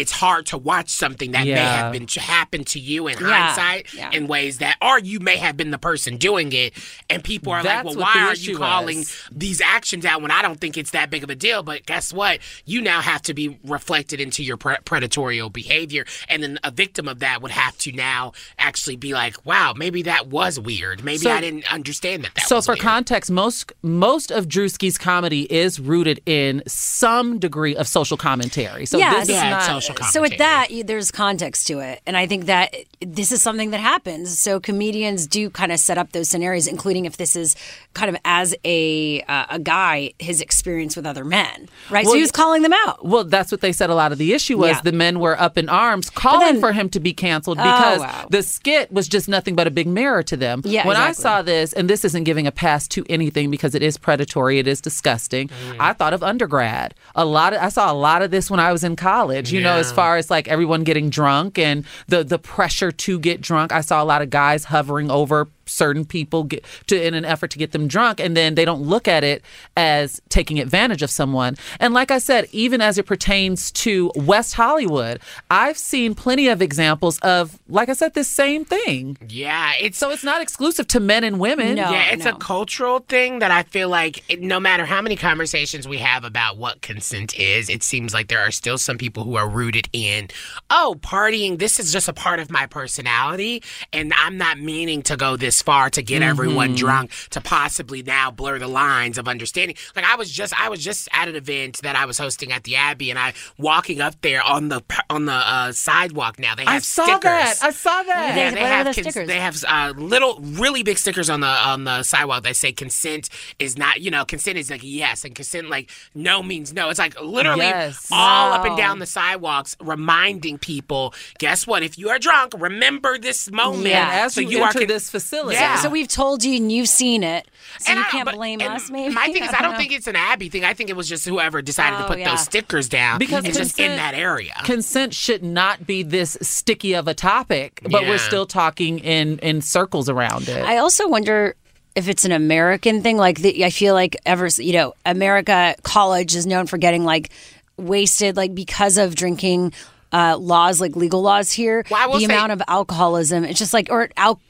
It's hard to watch something that may Yeah. have been happened to you in Yeah, hindsight yeah. in ways that, or you may have been the person doing it, and people are That's like, "Well, why are you calling is. these actions out when I don't think it's that big of a deal?" But guess what? You now have to be reflected into your pre- predatorial behavior, and then a victim of that would have to now actually be like, "Wow, maybe that was weird. Maybe So- I didn't understand that." that so was for weird. context most most of drewski's comedy is rooted in some degree of social commentary so Yeah, this is not social so with that, you, there's context to it, and I think that this is something that happens. So comedians do kind of set up those scenarios, including if this is kind of as a uh, a guy his experience with other men, right? so Well, he was calling them out. Well, that's what they said. A lot of the issue was Yeah. the men were up in arms, calling then- for him to be canceled because Oh, wow. the skit was just nothing but a big mirror to them. Yeah, when I saw this, and this isn't giving a pass to anything because it is predatory, it is disgusting. Mm. I thought of undergrad. A lot of I saw a lot of this when I was in college. You know, as far as like everyone getting drunk and the the pressure to get drunk. I saw a lot of guys hovering over certain people get, to in an effort to get them drunk and then they don't look at it as taking advantage of someone and like i said even as it pertains to west hollywood i've seen plenty of examples of like i said this same thing yeah, it's so it's not exclusive to men and women No. yeah, it's no. a cultural thing that I feel like it, no matter how many conversations we have about what consent is, it seems like there are still some people who are rooted in, oh, partying, this is just a part of my personality, and I'm not meaning to go this far to get Mm-hmm. everyone drunk to possibly now blur the lines of understanding. Like I was just I was just at an event that I was hosting at the Abbey, and I walking up there on the on the uh, sidewalk now. They have i saw stickers. that i saw that Yeah, they have the cons- they have uh, little, really big stickers on the on the sidewalk that say consent is not. You know, consent is like yes, and consent like no means no. It's like literally Yes. all up and down the sidewalks, reminding people. Guess what? If you are drunk, remember this moment. Yeah. as so you, you are enter con- this facility Yeah. So we've told you and you've seen it, so you I- can't but- blame us. Maybe my thing is, I don't know. think it's an Abbey thing. I think it was just whoever decided to Oh, put yeah. those stickers down Because and just in that area. consent should not be this sticky of a topic but Yeah. we're still talking in in circles around it I also wonder if it's an American thing. Like the, I feel like ever you know, America college is known for getting like wasted, like because of drinking uh, laws, like legal laws here. Well, I will the say- amount of alcoholism, it's just like or al-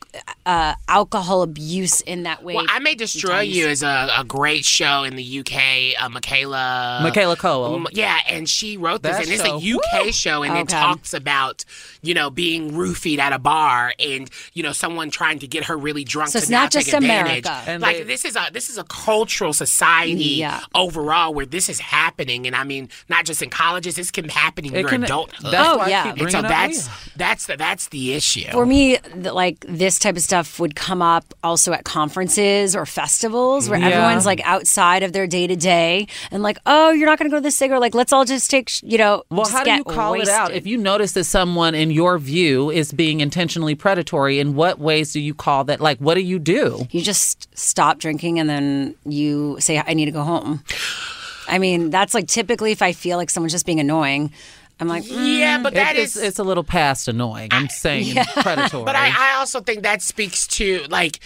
uh, alcohol abuse in that way. Well, I May Destroy You is a, a great show in the UK. Uh, Michaela. Michaela Coel. Um, yeah, and she wrote this, That and it's show, a UK show, and it talks about you know being roofied at a bar, and you know someone trying to get her really drunk. So to it's now not just take advantage. America. And like they- this is a this is a cultural society Yeah. overall where this is happening, and I mean not just in colleges, this can happen in It your can- adulthood. that's Oh, why I yeah. keep and so it that's that's the that's the issue. For me, like this type of stuff would come up also at conferences or festivals where Yeah. everyone's like outside of their day to day and like, oh, you're not going to go to this thing, or like, let's all just take, sh- you know, Well, how do you call it out? If you notice that someone, in your view, is being intentionally predatory, in what ways do you call that? Like, what do you do? you just stop drinking and then you say, I need to go home. I mean, that's like typically if I feel like someone's just being annoying, I'm like, mm, yeah, but that It- is it's, it's a little past annoying. I'm saying predatory. But I, I also think that speaks to like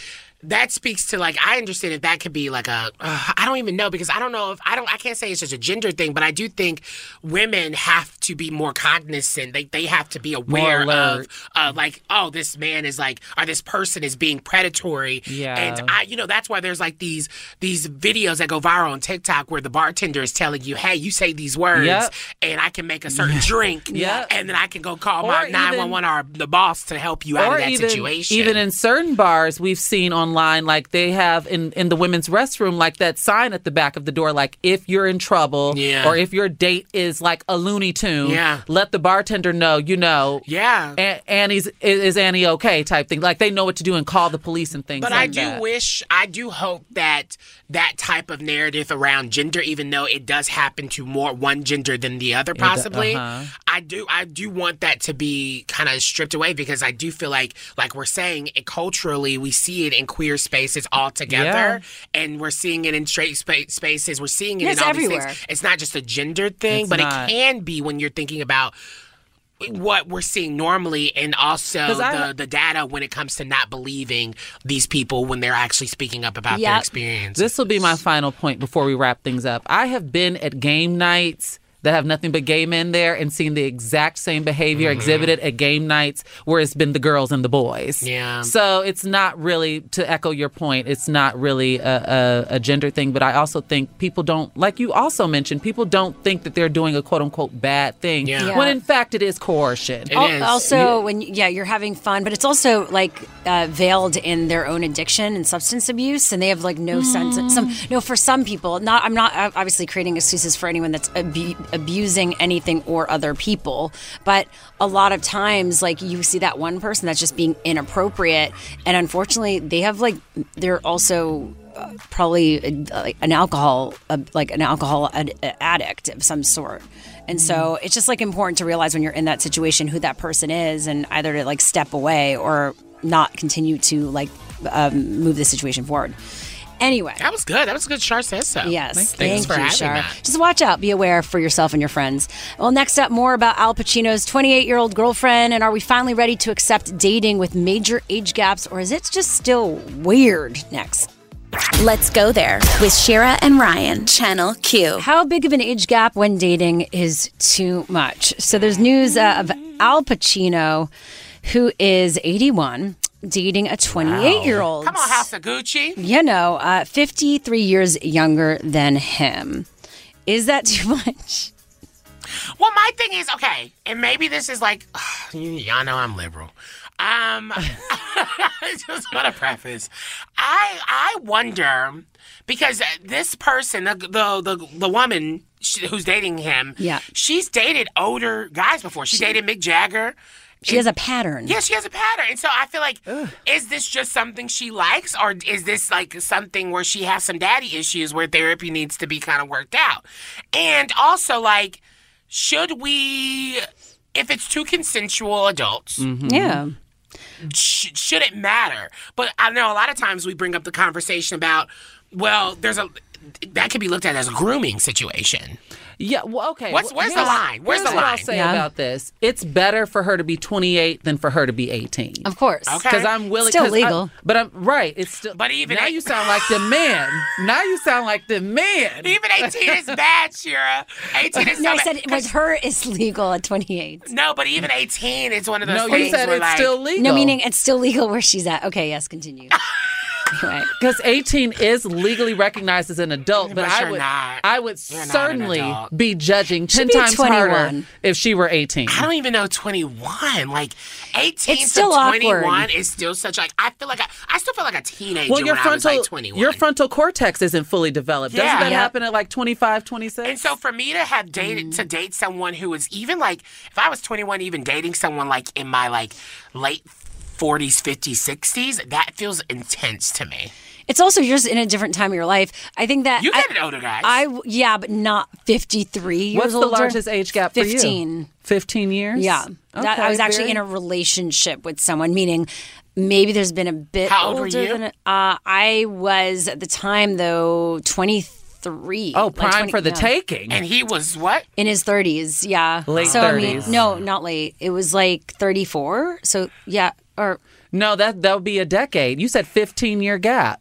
that speaks to like I understand that that could be like a uh, I don't even know because I don't know if I don't I can't say it's just a gender thing, but I do think women have to be more cognizant. They they have to be aware of uh, like oh this man is like or this person is being predatory. Yeah. and I you know that's why there's like these these videos that go viral on TikTok where the bartender is telling you hey you say these words Yep. and I can make a certain drink Yep. and then I can go call Or my 911 or the boss to help you out of that even, situation. even in certain bars, we've seen online online, like they have in in the women's restroom, like that sign at the back of the door, like if you're in trouble Yeah. or if your date is like a Looney Tune, Yeah. let the bartender know. You know, Yeah. A- Annie's is, is Annie okay? Type thing. Like they know what to do and call the police and things. But like I do that. wish, I do hope that that type of narrative around gender, even though it does happen to more one gender than the other, possibly, uh-huh. I do, I do want that to be kind of stripped away because I do feel like, like we're saying, it, culturally, we see it in queer spaces altogether, Yeah. and we're seeing it in straight spa- spaces. We're seeing it Yeah, in all everywhere. these things. It's not just a gender thing, It's but not. it can be when you're thinking about what we're seeing normally and also the, I- the data when it comes to not believing these people when they're actually speaking up about their experience. This will be my final point before we wrap things up. I have been at game nights that have nothing but gay men there and seen the exact same behavior Mm-hmm. exhibited at game nights where it's been the girls and the boys. Yeah. So it's not really, to echo your point, it's not really a, a, a gender thing. But I also think people don't, like you also mentioned, people don't think that they're doing a quote unquote bad thing Yeah. Yeah. when in fact it is coercion. It Al- is. Also, when you- yeah, you're having fun, but it's also like uh, veiled in their own addiction and substance abuse, and they have like no sense. Some no, for some people, not. I'm not uh, obviously creating excuses for anyone that's abu- abusing anything or other people, but a lot of times, like you see that one person that's just being inappropriate, and unfortunately, they have like they're also uh, probably uh, like an alcohol, uh, like an alcohol ad- addict of some sort. And so it's just like important to realize when you're in that situation who that person is, and either to like step away or not continue to like um, move the situation forward. Anyway, that was good. That was a good Shar says so. Yes, Thanks thank for you, having Shar. that. Just watch out, be aware for yourself and your friends. Well, next up, more about Al Pacino's 28 year old girlfriend, and are we finally ready to accept dating with major age gaps, or is it just still weird? Next. Let's go there with Shira and Ryan, Channel Q. How big of an age gap when dating is too much? So there's news uh, of Al Pacino, who is 81, dating a 28 year old. Come on, House of Gucci. You know, uh, 53 years younger than him. Is that too much? Well, my thing is okay, and maybe this is like, y'all know I'm liberal. Um, I just want to preface. I I wonder because this person, the the the, the woman sh- who's dating him, Yeah. she's dated older guys before. She, dated Mick Jagger. She has a pattern. Yeah, she has a pattern. And so I feel like, is this just something she likes, or is this like something where she has some daddy issues where therapy needs to be kind of worked out? And also, like, should we, if it's two consensual adults, mm-hmm. Yeah. sh- should it matter? But I know a lot of times we bring up the conversation about, well, there's a, that could be looked at as a grooming situation. Yeah, well, okay. What's- well, where's the line? Where's here's the what I'll say Yeah. about this. It's better for her to be 28 than for her to be 18. Of course. Okay. Because I'm willing. Still 'cause I- legal. but I'm right. It's still. But even now, eight- you sound like the man. Now you sound like the man. Even 18 is bad, Shira. 18 is so No, I bad. said with her is legal at 28. No, but even 18 is one of those No, things you said where it's like, still legal. No, meaning it's still legal where she's at. Okay, yes, continue. anyway. Because 18 is legally recognized as an adult, but, But I would, not. I would You're certainly be judging 10 be times 21. harder if she were 18. I don't even know 21. Like 18 It's still to 21 awkward. is still such like I feel like I, I still feel like a teenager Well, your when I was frontal like 21. your frontal cortex isn't fully developed. Yeah. Doesn't Yeah. that Yep. happen at like 25, 26? and so for me to have dated to date someone who was even like if I was 21 even dating someone like in my like late 40s, 50s, 60s, that feels intense to me. It's also you're just in a different time of your life. I think that You I, dated older guys. I w- yeah, but not 53 years What's the older. largest age gap for you? 15. 15 years? Yeah. that, I was actually very- in a relationship with someone, meaning maybe there's been a bit How old were older you? than uh, I was at the time though 23. Oh, Like prime 20 for the yeah. taking. and he was what? in his 30s, yeah. Late so I mean, 30s. no, not late. It was like 34. So yeah, or no, that that would be a decade. You said 15 year gap.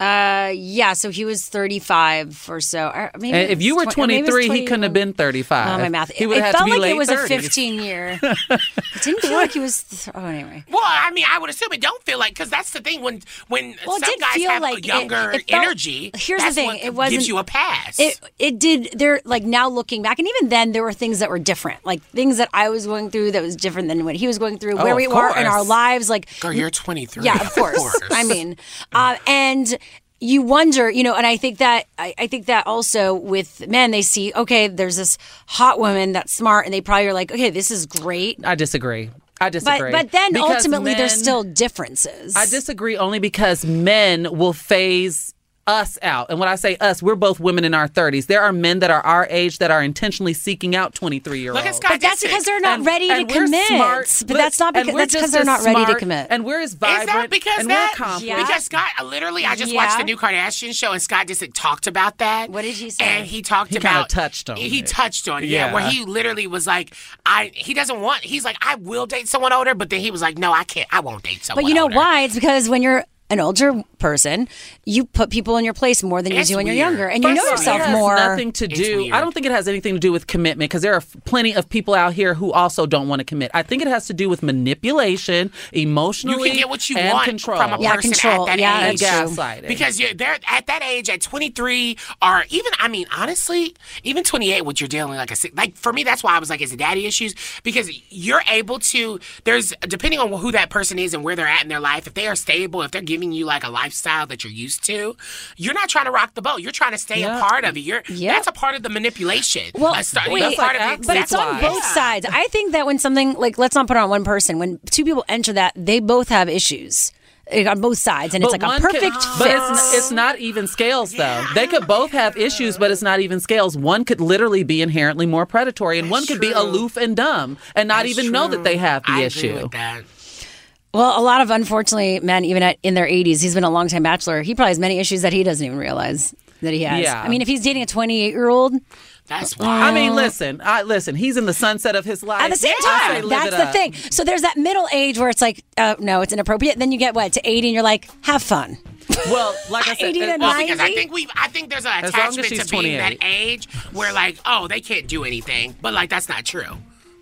Uh, yeah. So he was 35 or so. Or maybe And if you were 20 maybe it 23, he couldn't have been 35. Oh, my math. He would it have felt to be like late it was 30s. a 15 year. it didn't feel like he was. Th- oh, anyway. Well, I mean, I would assume it don't feel like because that's the thing when when Well, some guys feel have like it- younger it felt- energy. Here's the thing, what it wasn't- gives you a pass. It it did. There like now looking back, and even then there were things that were different, like things that I was going through that was different than what he was going through, Oh, where of we were in our lives. Like Girl, you're 23. Yeah, of course. I mean, uh, and you wonder, you know, and I think that I, I think that also with men, they see, okay, there's this hot woman that's smart, and they probably are like, okay, this is great. I disagree. I disagree. but then Because ultimately, there's still differences. I disagree only because men will phase us out. And when I say us, we're both women in our 30s. There are men that are our age that are intentionally seeking out 23 year olds. Look at Scott But that's because they're not And- ready to and we're commit. smart, but that's not because that's because they're as not ready to commit. And we're as Is vibrant. that because and that? we're confident. Yeah. Because Scott, literally, I just Yeah. watched the new Kardashian show, and Scott Disick talked about that. What did he say? And he talked He kinda about touched on He it. touched on it, yeah. Yeah. Where he literally was like, "I." He doesn't want. He's like, "I will date someone older," but then he was like, "No, I can't. I won't date someone." But you know older." why? It's because when you're an older person, you put people in your place more than you It's do when you're younger, and you know yourself it has more. nothing to do. I don't think it has anything to do with commitment because there are f- plenty of people out here who also don't want to commit. I think it has to do with manipulation, You emotionally, can get what you and want control. from a Yeah, person control. at that Yeah, age. gaslighting. Because you're they're at that age at 23 or even I mean honestly even 28 what you're dealing with like a si- like for me that's why I was like is it daddy issues because you're able to there's depending on who that person is and where they're at in their life if they are stable if they're giving you like a lifestyle that you're used to you're not trying to rock the boat you're trying to stay Yeah. a part of it you're Yeah. that's a part of the manipulation Well, a start, wait, a part like of the but it's on That's why. both sides. I think that when something like let's not put it on one person. When two people enter that, they both have issues eh, on both sides, and it's like a one could- perfect but it's, it's not even scales though. They could both have issues, but it's not even scales. One could literally be inherently more predatory, and one could be aloof and dumb and not That's even know that they have the I issue. Agree with that. well, a lot of unfortunately men, even at, in their 80s, he's been a long time bachelor. He probably has many issues that he doesn't even realize that he has. Yeah. I mean, if he's dating a 28 year old, that's why I mean, listen, I listen. He's in the sunset of his life. at the same I say time, that's the up. thing. So there's that middle age where it's like, uh, no, it's inappropriate. Then you get what to 80, and you're like, have fun. Well, like I said, 80 to it- Well, because I think we, I think there's an As long as attachment to being that age where, like, oh, they can't do anything, but like that's not true.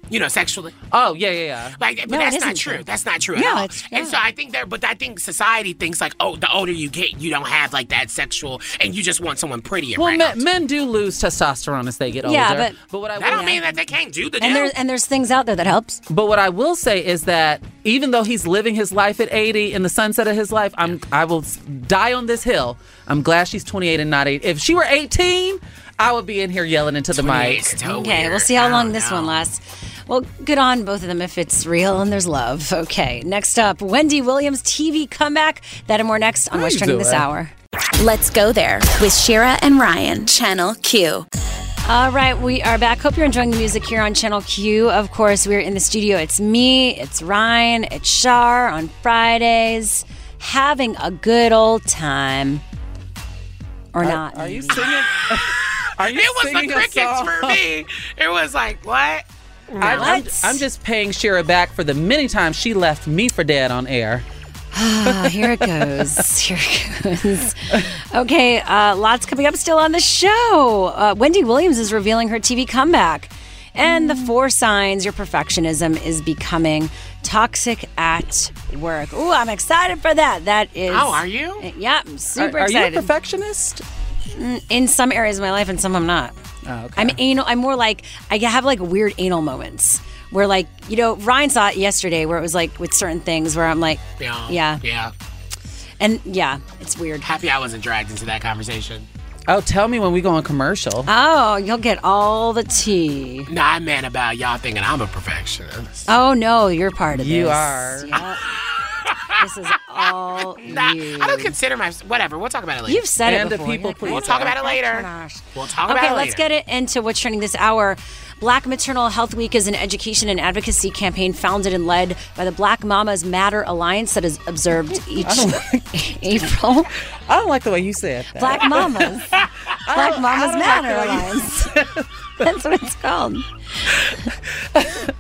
You know, sexually, oh yeah, yeah, yeah. like, but No, that's isn't true. true. That's not true No, at all. it's- And so I think there, but I think society thinks like, oh, the older you get, you don't have like that sexual, and you just want someone pretty Well, men, men do lose testosterone as they get older. Yeah, but- what I that don't mean that they can't do the And deal. there's and there's things out there that helps. but what I will say is that even though he's living his life at 80 in the sunset of his life, I'm I will die on this hill. I'm glad she's 28 and not 8. If she were 18, I would be in here yelling into the mic. so Okay, weird. we'll see how long this know. one lasts. Well, good on both of them if it's real and there's love. Okay, next up, Wendy Williams TV comeback. That and more next on What's you Trending this hour. Let's go there with Shira and Ryan, Channel Q. All right, we are back. Hope you're enjoying the music here on Channel Q. Of course, we're in the studio. It's me, it's Ryan, it's Shar on Fridays, having a good old time. Or not. Are you singing? Are you It was the crickets for me. It was like what? I, I'm, I'm just paying Shira back for the many times she left me for dead on air. Ah, here it goes. Here it goes. Okay, uh, lots coming up still on the show. Uh, Wendy Williams is revealing her TV comeback. And the four signs your perfectionism is becoming toxic at work. Ooh, I'm excited for that. That is. Oh, are you? Yeah, I'm Are, super are you a perfectionist? In some areas of my life, and some I'm not. Oh, okay. I'm anal. I'm more like I have like weird anal moments where like you know Ryan saw it yesterday where it was like with certain things where I'm like Yeah. Yeah. Yeah. and yeah it's weird. Happy I wasn't dragged into that conversation. oh, tell me when we go on commercial. Oh, you'll get all the tea. Nah, I meant about y'all thinking I'm a perfectionist. Oh no, you're part of this. You are. Yep. this is all Nah, you. I don't consider my whatever. We'll talk about it later. You've said And it the before. people You're pleaser. Oh we'll talk about it later. Gosh. We'll talk Okay, about it Okay, let's get it into what's trending this hour. Black Maternal Health Week is an education and advocacy campaign founded and led by the Black Mamas Matter Alliance that is observed each April. I don't like the way you said that. Black Mamas. Black Mamas don't like Matter the way you Alliance. That's what it's called.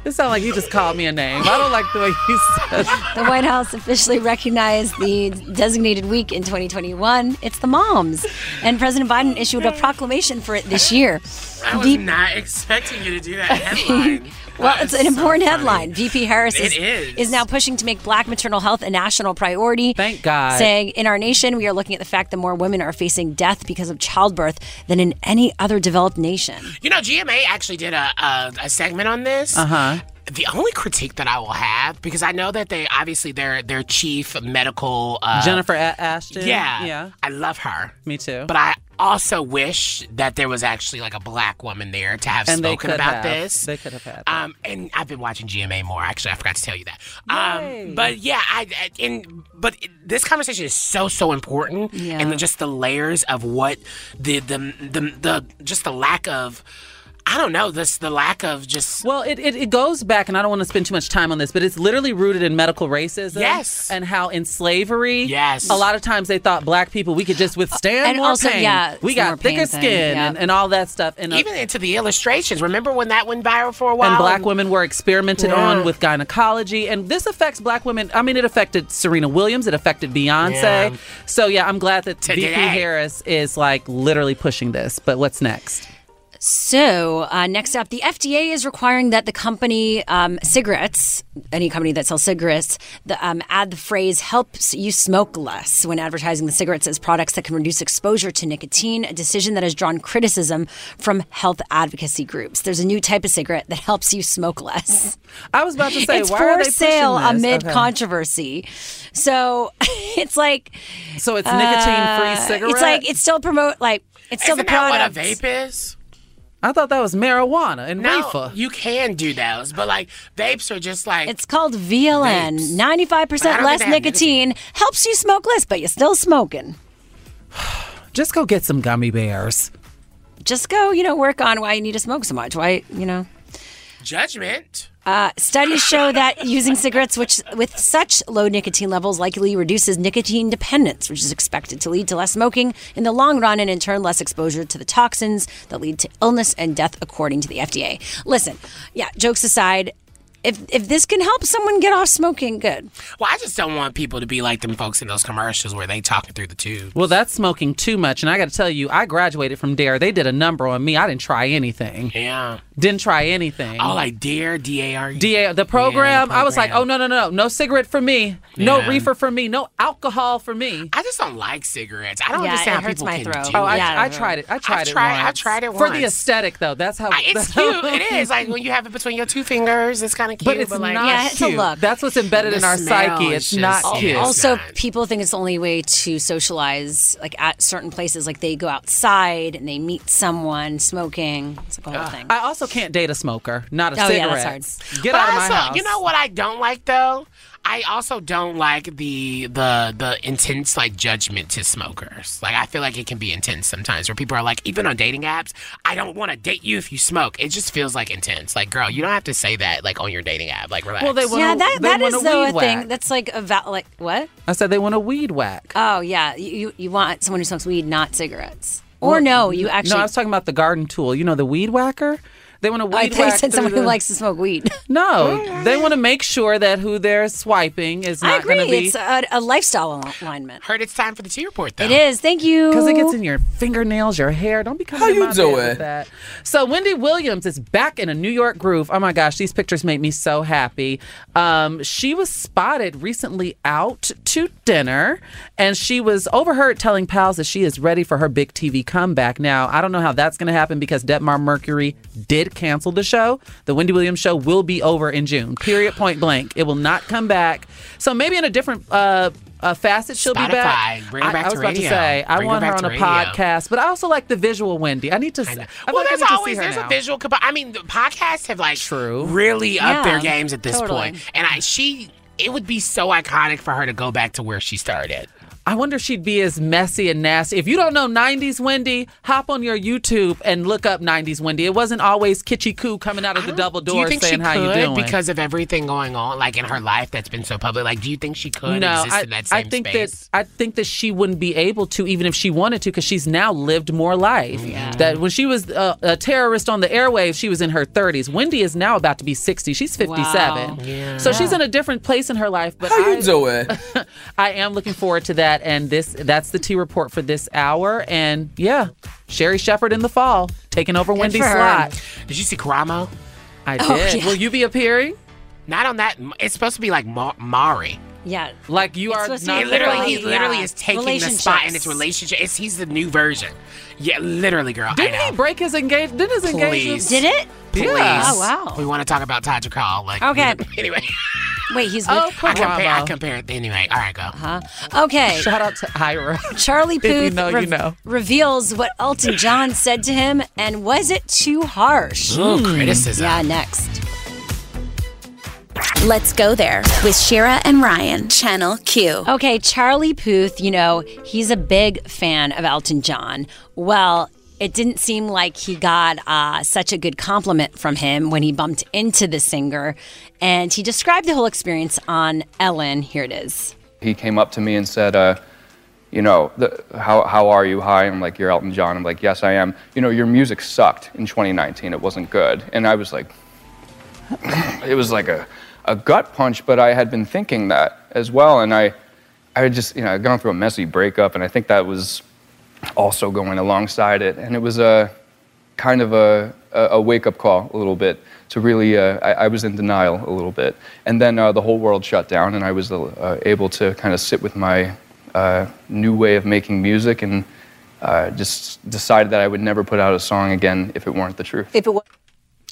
It sounds like you just called me a name. I don't like the way you said. The White House officially recognized the designated week in 2021. It's the moms. And President Biden issued a proclamation for it this year. I was Deep- not expecting you to do that headline. Well, it's an important headline. VP Harris is, It is. now pushing to make black maternal health a national priority. Thank God. Saying in our nation, we are looking at the fact that more women are facing death because of childbirth than in any other developed nation. You know, GMA actually did a, a, a segment on this. Uh huh. The only critique that I will have, because I know that they obviously their their chief medical uh, Jennifer A- Ashton. Yeah, Yeah. I love her. Me too. But I also wish that there was actually like a black woman there to have and spoken about have. this. They could have had. that. Um, and I've been watching GMA more. Actually, I forgot to tell you that. Yay. Um, but yeah, I, I in but this conversation is so so important, Yeah. and just the layers of what the the the, the just the lack of. I don't know this the lack of just Well, it, it, it goes back, and I don't want to spend too much time on this, but it's literally rooted in medical racism. Yes. And how in slavery, Yes. a lot of times they thought black people, we could just withstand And more also, pain. yeah, we got thicker pain thing, skin yeah. and, and all that stuff. And, uh, even into the illustrations. Remember when that went viral for a while? and black women were experimented Yeah. on with gynecology and this affects black women i mean it affected serena williams it affected beyonce Yeah. so yeah i'm glad that Today. vp harris is like literally pushing this but what's next So, uh, next up, the FDA is requiring that the company um, cigarettes, any company that sells cigarettes, the, um, add the phrase helps you smoke less when advertising the cigarettes as products that can reduce exposure to nicotine, a decision that has drawn criticism from health advocacy groups. There's a new type of cigarette that helps you smoke less. i was about to say it's why for are they sale this? amid Okay. controversy. So, it's like so it's nicotine free uh, cigarette It's like it's still promote like it's still Isn't the that product. what a vape is? I thought that was marijuana and No, reefer you can do those, but like vapes are just like It's called VLN. Vapes. Ninety-five percent less think nicotine helps you smoke less, but you're still smoking. just go get some gummy bears Just go, you know, work on why you need to smoke so much. Why, you know. judgment. Uh, studies show that using cigarettes which, with such low nicotine levels likely reduces nicotine dependence, which is expected to lead to less smoking in the long run and in turn less exposure to the toxins that lead to illness and death, according to the FDA. Listen, yeah, jokes aside, if, if this can help someone get off smoking, good. Well, I just don't want people to be like them folks in those commercials where they talking through the tube. well that's smoking too much and i got to tell you i graduated from dare they did a number on me i didn't try anything Yeah. Didn't try anything Oh, like Dare, D A R E. DA, the program, I was like, oh, program. no, no, no, no cigarette for me. No Yeah. reefer for me. No alcohol for me. I just don't like cigarettes. I don't Yeah, understand it how hurts people my can throat. do Oh, I, it. Yeah, I tried it. I tried it tried- I once. tried it once. For the aesthetic, though. That's how. I- It's cute. It is like when you have it between your two fingers. It's kind of cute, But it's like, not Yeah, it's a look. That's what's embedded in our psyche. It's just- not Oh, cute. Also, people think it's the only way to socialize, like at certain places, like they go outside and they meet someone smoking. It's like a whole thing. I also can't date a smoker, not a Oh, yeah, cigarette. that's Get But out of my house. You know what I don't like though? I also don't like the the the intense like judgment to smokers. Like I feel like it can be intense sometimes where people are like, even on dating apps, I don't want to date you if you smoke. It just feels like intense. Like, girl, you don't have to say that like on your dating app. Like, relax. Well, they want yeah, a- that they that want is a though a weed thing. whack. That's like a val- like what? I said they want a weed whack. Oh yeah, you you- you want someone who smokes weed, not cigarettes. Or no, you actually. no, I was talking about the garden tool. You know, the weed whacker. They want to weed I thought you whack said someone through who the- likes to smoke weed. No, they want to make sure that who they're swiping is I not agree. going to be It's a, a lifestyle al- alignment. Heard it's time for the tea report though. It is. Thank you. Because it gets in your fingernails, your hair. Don't be coming How in you my bed doing? with that. So Wendy Williams is back in a New York groove. Oh my gosh, these pictures make me so happy. Um, she was spotted recently out to dinner, and she was overheard telling pals that she is ready for her big TV comeback. Now, I don't know how that's going to happen because Debmar-Mercury did cancel the show. The Wendy Williams show will be over in June. Period. Point blank. It will not come back. So maybe in a different. Uh, uh, facet she'll be back. Bring her I- back I, to was about to say I Bring her want her back on a radio. podcast, but I also like the visual Wendy. I need to. I, well, like I there's always her there's now. a visual. Comp- I mean, the podcasts have like True. really up their games at this totally. point. and I she it would be so iconic for her to go back to where she started. I wonder if she'd be as messy and nasty. If you don't know 90s Wendy, hop on your YouTube and look up 90s Wendy. It wasn't always kitschy coo coming out of the double Do you think saying she how you could doing. because of everything going on, like in her life that's been so public? Like, do you think she could no, exist I, in that same I think space? that I think that she wouldn't be able to, even if she wanted to, because she's now lived more life. That when she was uh, a terrorist on the airwaves, she was in her 30s. Wendy is now about to be 60. She's 57, Yeah. so she's in a different place in her life. But How I, you doing? I am looking forward to that, and this that's the T report for this hour. And yeah, Sherri Shepherd in the fall taking over Wendy's slot. Did you see Karamo? I Oh, did. yeah. Will you be appearing? Not on that. It's supposed to be like Ma- Mari. Yeah. Like you It's are not be literally, Well, he literally yeah. is taking the spot in its relationship. It's, he's the new version. Yeah, literally, girl. Didn't I know. he break his engagement? Didn't his engagement? Did it? Please. Yeah. Oh, wow. We want to talk about Tadra Call. Like, Okay. Anyway, Wait, he's with Oh, with. I compare. I Karamo. compare. Anyway, all right, go. Huh? Okay. Shout out to Ira. Charlie If you Puth know, you know. reveals what Elton John said to him, and was it too harsh? Ooh, criticism. Yeah, next. Let's go there with Shira and Ryan, Channel Q. Okay, Charlie Puth, you know, he's a big fan of Elton John. Well, it didn't seem like he got uh, such a good compliment from him when he bumped into the singer. And he described the whole experience on Ellen. Here it is. he came up to me and said, uh, you know, the, how, how are you? Hi. I'm like, you're Elton John. I'm like, yes, I am. You know, your music sucked in 2019. It wasn't good. And I was like, it was like a, a gut punch, but I had been thinking that as well. And I, I had just, you know, I'd gone through a messy breakup, and I think that was also going alongside it. And it was a kind of a, a, wake up call a little bit to really, uh, I, I was in denial a little bit. And then uh, the whole world shut down, and I was uh, able to kind of sit with my uh, new way of making music and uh, just decided that I would never put out a song again if it weren't the truth. If it was.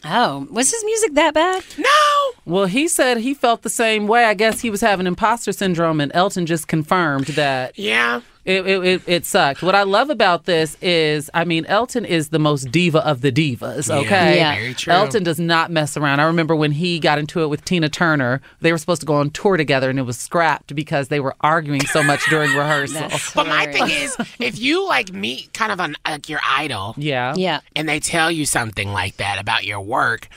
Oh, was his music that bad? No. Well, he said he felt the same way. I guess he was having imposter syndrome, and Elton just confirmed that Yeah. It, it, it, it sucked. What I love about this is, I mean, Elton is the most diva of the divas, okay? Yeah. Very true. Elton does not mess around. I remember when he got into it with Tina Turner, they were supposed to go on tour together, and it was scrapped because they were arguing so much during rehearsal. But my thing is, if you like meet kind of an, like your idol, Yeah. Yeah. and they tell you something like that about your work,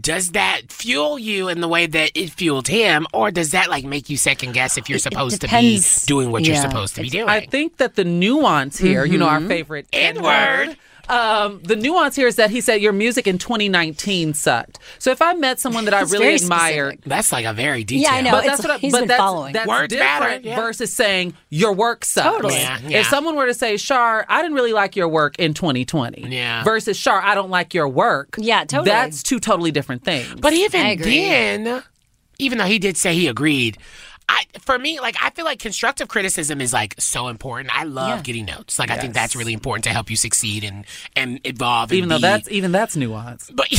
does that fuel you in the way that it fueled him, or does that like make you second guess if you're supposed to be doing what you're supposed to be doing? I think that the nuance here, you know, our Mm-hmm. favorite N-word. Um, the nuance here is that he said your music in 2019 sucked. So if I met someone that I It's really very admired, specific. That's like a very detailed. Yeah, I know. but that's what I, he's but been that's, following. that's Words matter, different yeah. versus saying your work sucks. Totally. Yeah, yeah. If someone were to say, Shar, I didn't really like your work in 2020, Yeah. versus Shar, I don't like your work, Yeah, totally. That's two totally different things. But even agree. then, even though he did say he agreed, I for me, like I feel like constructive criticism is like so important. I love Yeah. getting notes. Like I think that's really important to help you succeed and and evolve. even and though be- that's even that's nuance. but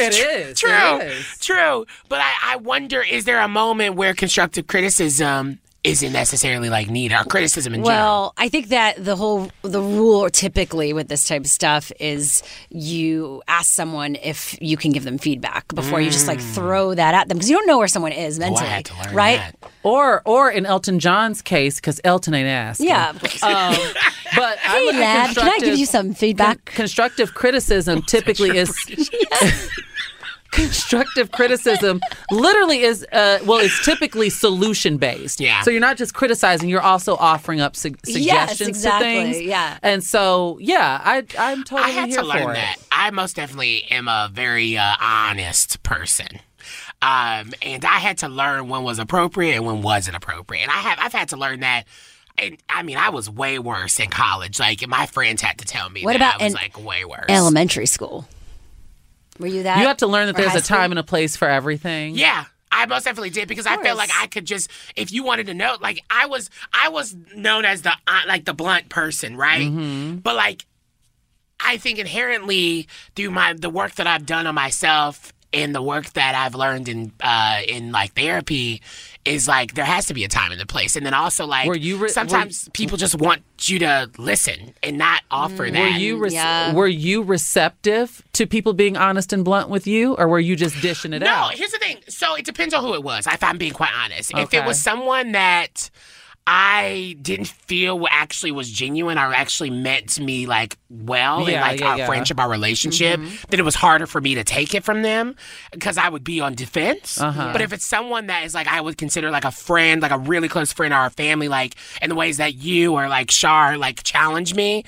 It is. true, It is. true. But I, I wonder, is there a moment where constructive criticism isn't necessarily like needed or criticism in general? Well, I think that the whole the rule typically with this type of stuff is you ask someone if you can give them feedback before you just like throw that at them because you don't know where someone is Mm. Oh, I mentally, had to learn right? that. Or or in Elton John's case, because Elton ain't asked. Yeah. Um, but hey, look at lad, can I give you some feedback? Con- constructive criticism typically is constructive criticism literally is uh, well it's typically solution based Yeah. so you're not just criticizing you're also offering up su- suggestions exactly, to things yeah. and so yeah i i'm totally I had here to learn for that. it I most definitely am a very uh, honest person. Um, and I had to learn when was appropriate and when wasn't appropriate. And I have I've had to learn that. And I mean, I was way worse in college. Like my friends had to tell me What that about I was in like way worse. Elementary school. Were you that? you have to learn that there's high a time and a place for everything Yeah. I most definitely did because I felt like I could just if you wanted to know like I was I was known as the uh, like the blunt person, right? But like I think inherently through my the work that I've done on myself and the work that I've learned in uh in like therapy is like there has to be a time and a place. And then also like Were you re- were sometimes people just want you to listen and not offer mm. that. were you rec- Yeah. were you receptive to people being honest and blunt with you or were you just dishing it No, out No, here's the thing. So it depends on who it was. If I'm being quite honest, if it was someone that I didn't feel what actually was genuine or actually meant to me like well in like yeah, our yeah. friendship, our relationship, then it was harder for me to take it from them because I would be on defense. Uh-huh. But if it's someone that is like I would consider like a friend, like a really close friend or a family, like in the ways that you or like Shar like challenge me.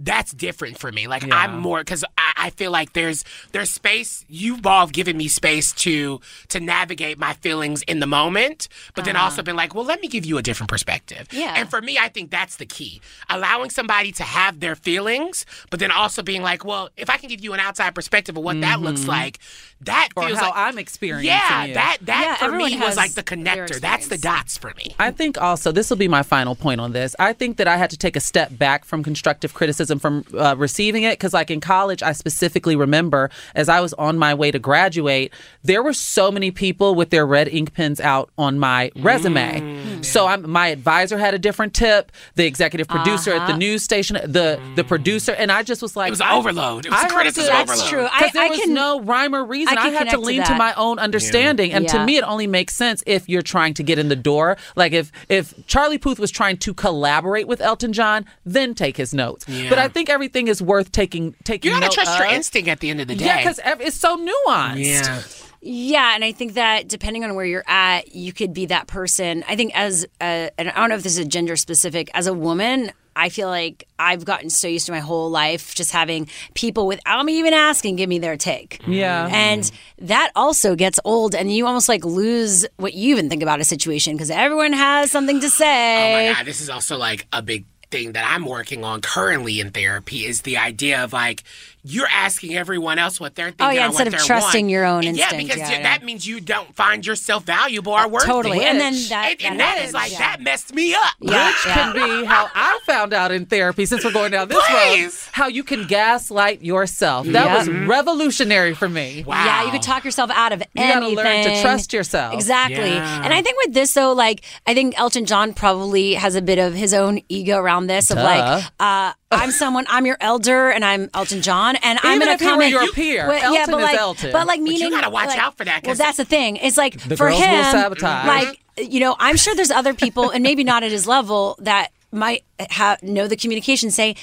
That's different for me. Like I'm more because I, I feel like there's there's space. You've all given me space to to navigate my feelings in the moment, but then also uh-huh. been like, well, let me give you a different perspective. Yeah. And for me, I think that's the key. Allowing somebody to have their feelings, but then also being like, well, if I can give you an outside perspective of what that looks mm-hmm. like, that Or feels how like I'm experiencing yeah, you. that that Yeah, for me was like the connector. That's the dots for me. I think also this will be my final point on this. I think that I had to take a step back from constructive criticism from uh, receiving it because, like in college, I specifically remember as I was on my way to graduate, there were so many people with their red ink pens out on my resume. So I'm, my advisor had a different tip, the executive producer at the news station, the the producer, and I just was like, It was I- overload. It was I criticism to- That's overload. true. I, because there I was can no rhyme or reason. I I, had to connect to lean to, my own understanding, and Yeah. to me, it only makes sense if you're trying to get in the door. Like if if Charlie Puth was trying to collaborate with Elton John, then take his notes. But I think everything is worth taking taking. You gotta note trust your instinct at the end of the day. Yeah, because it's so nuanced. yeah. Yeah, and I think that depending on where you're at, you could be that person. I think as a, and I don't know if this is gender specific. As a woman, I feel like I've gotten so used to my whole life just having people without me even asking give me their take. Yeah. And that also gets old, and you almost like lose what you even think about a situation because everyone has something to say. Oh my god, this is also like a big thing that I'm working on currently in therapy is the idea of like you're asking everyone else what they're thinking. Oh, yeah, instead of trusting want. your own And instinct. Yeah, because Yeah, you- yeah. that means you don't find yourself valuable or worthy. totally. And then that- and, and that that is like yeah. that messed me up. Yeah, Which yeah. can be how I found out in therapy, since we're going down this road, Please. how you can gaslight yourself. That Yeah. was revolutionary for me. Wow. Yeah, you could talk yourself out of anything. You gotta learn to trust yourself. Exactly. Yeah. And I think with this though, like I think Elton John probably has a bit of his own ego around this of like, uh, I'm someone, I'm your elder, and I'm Elton John, and I'm Even gonna if he come were in. your peer, Well, yeah, Elton but is like, Elton. but like meaning you meaning, gotta watch like- out for that, Well, 'cause- that's the thing. It's like The for girls will him, sabotage. like you know, I'm sure there's other people, and maybe not at his level that might have know the communication. Say,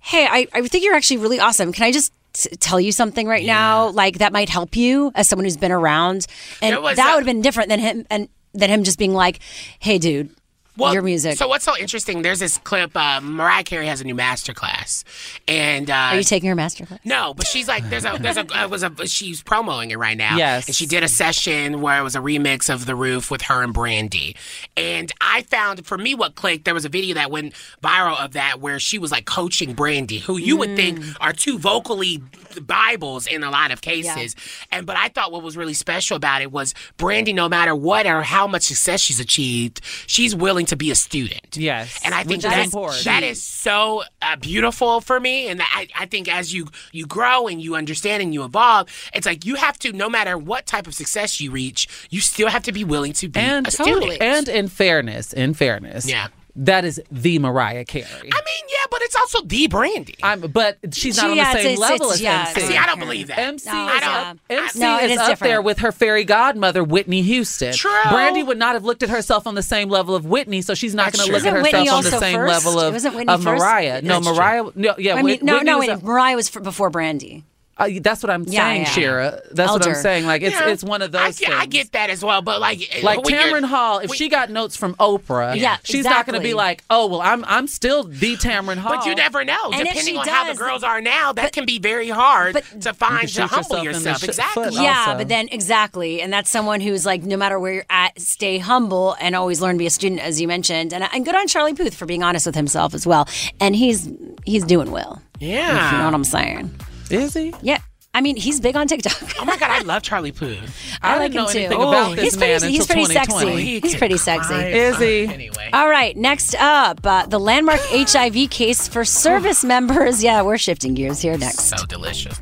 hey, I, I think you're actually really awesome. Can I just tell you something right now like that might help you as someone who's been around and that would have been different than him and than him just being like hey dude your music So what's so interesting? There's this clip. Uh, Mariah Carey has a new master class, and uh, are you taking her master class No, but she's like, there's a, there's a, uh, was a, she's promoting it right now. Yes. And she did a session where it was a remix of The Roof with her and Brandy. And I found, for me, what clicked, there was a video that went viral of that where she was like coaching Brandy, who you would think are two vocally Bibles in a lot of cases. And, but I thought what was really special about it was Brandy, no matter what or how much success she's achieved, she's willing to be a student. Yes, And I think that's, important. that is so uh, beautiful for me. And I, I think as you you grow and you understand and you evolve, it's like you have to, no matter what type of success you reach, you still have to be willing to be and a student. and in fairness, in fairness, Yeah. That is the Mariah Carey. I mean, yeah, but it's also the Brandy. I'm, but she's not She- on the same it's- level it's- as yeah, MC. See, I don't believe that. MC No, is I up, MC No, it is is up there with her fairy godmother Whitney Houston. True. Brandy would not have looked at herself on the same level of Whitney, so she's not going to look at herself Whitney on the same first? level of, of? Mariah. No, That's true. Mariah. No, yeah, I mean Whit- no Whitney no was wait up- mariah was f- before brandy uh, that's what I'm Yeah, saying, yeah. Shira. That's what I'm saying. Like it's Yeah. it's one of those I get, things. I get that as well, but like, like when Tamron Hall, if when- she got notes from Oprah, Yeah, she's not going to be like, "Oh, well, I'm I'm still the Tamron Hall." But you never know. And if Depending she on how the girls are now, that can be very hard but- to find You to humble yourself in the yourself. Exactly. yeah also. but then exactly and that's someone who's like no matter where you're at stay humble and always learn to be a student as you mentioned and, and good on charlie puth for being honest with himself as well and he's he's doing well Yeah. if you know what i'm saying is he? yeah I mean, he's big on TikTok. Oh my God, I love Charlie Puth. I, I like didn't know him too. anything about Oh, this he's man pretty, he's pretty 2020. sexy. He He's pretty sexy. Is he? Anyway. All right, next up, uh, the landmark HIV case for service members. Yeah, we're shifting gears here next. So delicious.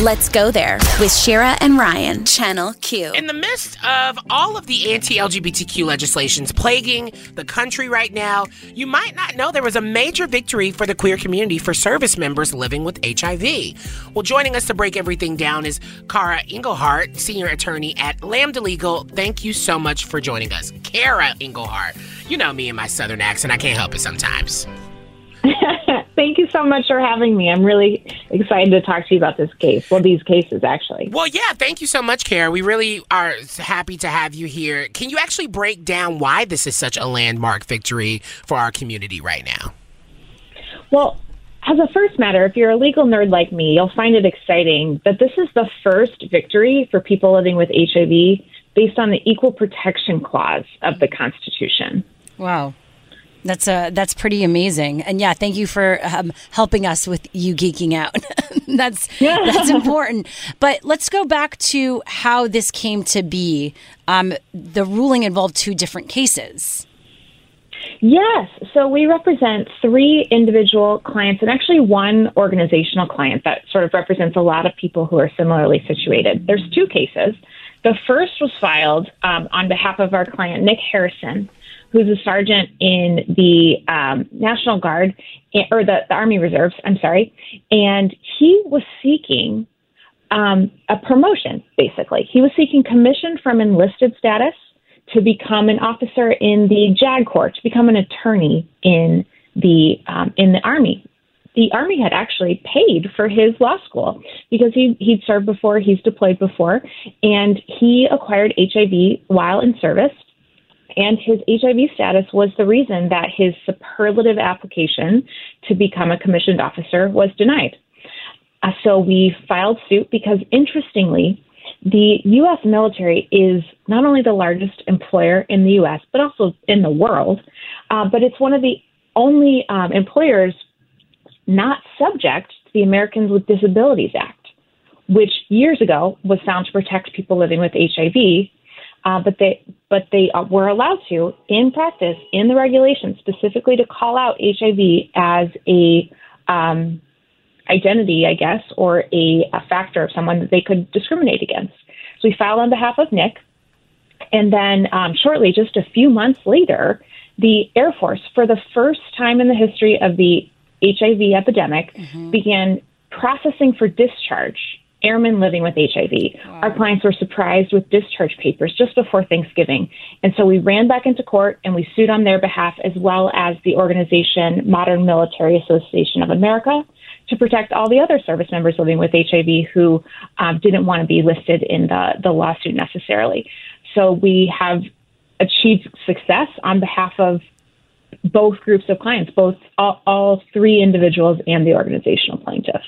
Let's go there with Shira and Ryan, Channel Q. In the midst of all of the anti LGBTQ legislations plaguing the country right now, you might not know there was a major victory for the queer community for service members living with HIV. Well, joining us to break everything down is Kara Ingelhart, senior attorney at Lambda Legal. Thank you so much for joining us. Kara Ingelhart. you know me and my southern accent. I can't help it sometimes. Thank you so much for having me. I'm really excited to talk to you about this case. Well, these cases, actually. Well, yeah, thank you so much, Kara. We really are happy to have you here. Can you actually break down why this is such a landmark victory for our community right now? Well, as a first matter, if you're a legal nerd like me, you'll find it exciting that this is the first victory for people living with HIV based on the Equal Protection Clause of the Constitution. Wow. That's uh, that's pretty amazing, and yeah, thank you for um, helping us with you geeking out. that's that's important. But let's go back to how this came to be. Um, the ruling involved two different cases. Yes. So we represent three individual clients and actually one organizational client that sort of represents a lot of people who are similarly situated. There's two cases. The first was filed um, on behalf of our client, Nick Harrison, who's a sergeant in the um, National Guard eh, or the, the, Army Reserves. I'm sorry, and he was seeking um, a promotion. Basically, he was seeking commission from enlisted status to become an officer in the JAG Corps, to become an attorney in the um, in the Army. The Army had actually paid for his law school because he he'd served before, he's deployed before, and he acquired HIV while in service and his HIV status was the reason that his superlative application to become a commissioned officer was denied. Uh, so we filed suit because, interestingly, the U.S. military is not only the largest employer in the U.S., but also in the world, uh, but it's one of the only um, employers not subject to the Americans with Disabilities Act, which years ago was found to protect people living with HIV uh, but they but they uh, were allowed to in practice in the regulations specifically to call out HIV as a um, identity, I guess, or a, a factor of someone that they could discriminate against. So we filed on behalf of Nick, and then um, shortly, just a few months later, the Air Force, for the first time in the history of the HIV epidemic, mm-hmm. began processing for discharge airmen living with HIV. Wow. Our clients were surprised with discharge papers just before Thanksgiving. And so we ran back into court and we sued on their behalf, as well as the organization Modern Military Association of America, to protect all the other service members living with HIV who um, didn't want to be listed in the, the lawsuit necessarily. So we have achieved success on behalf of both groups of clients, both all, all three individuals and the organizational plaintiff.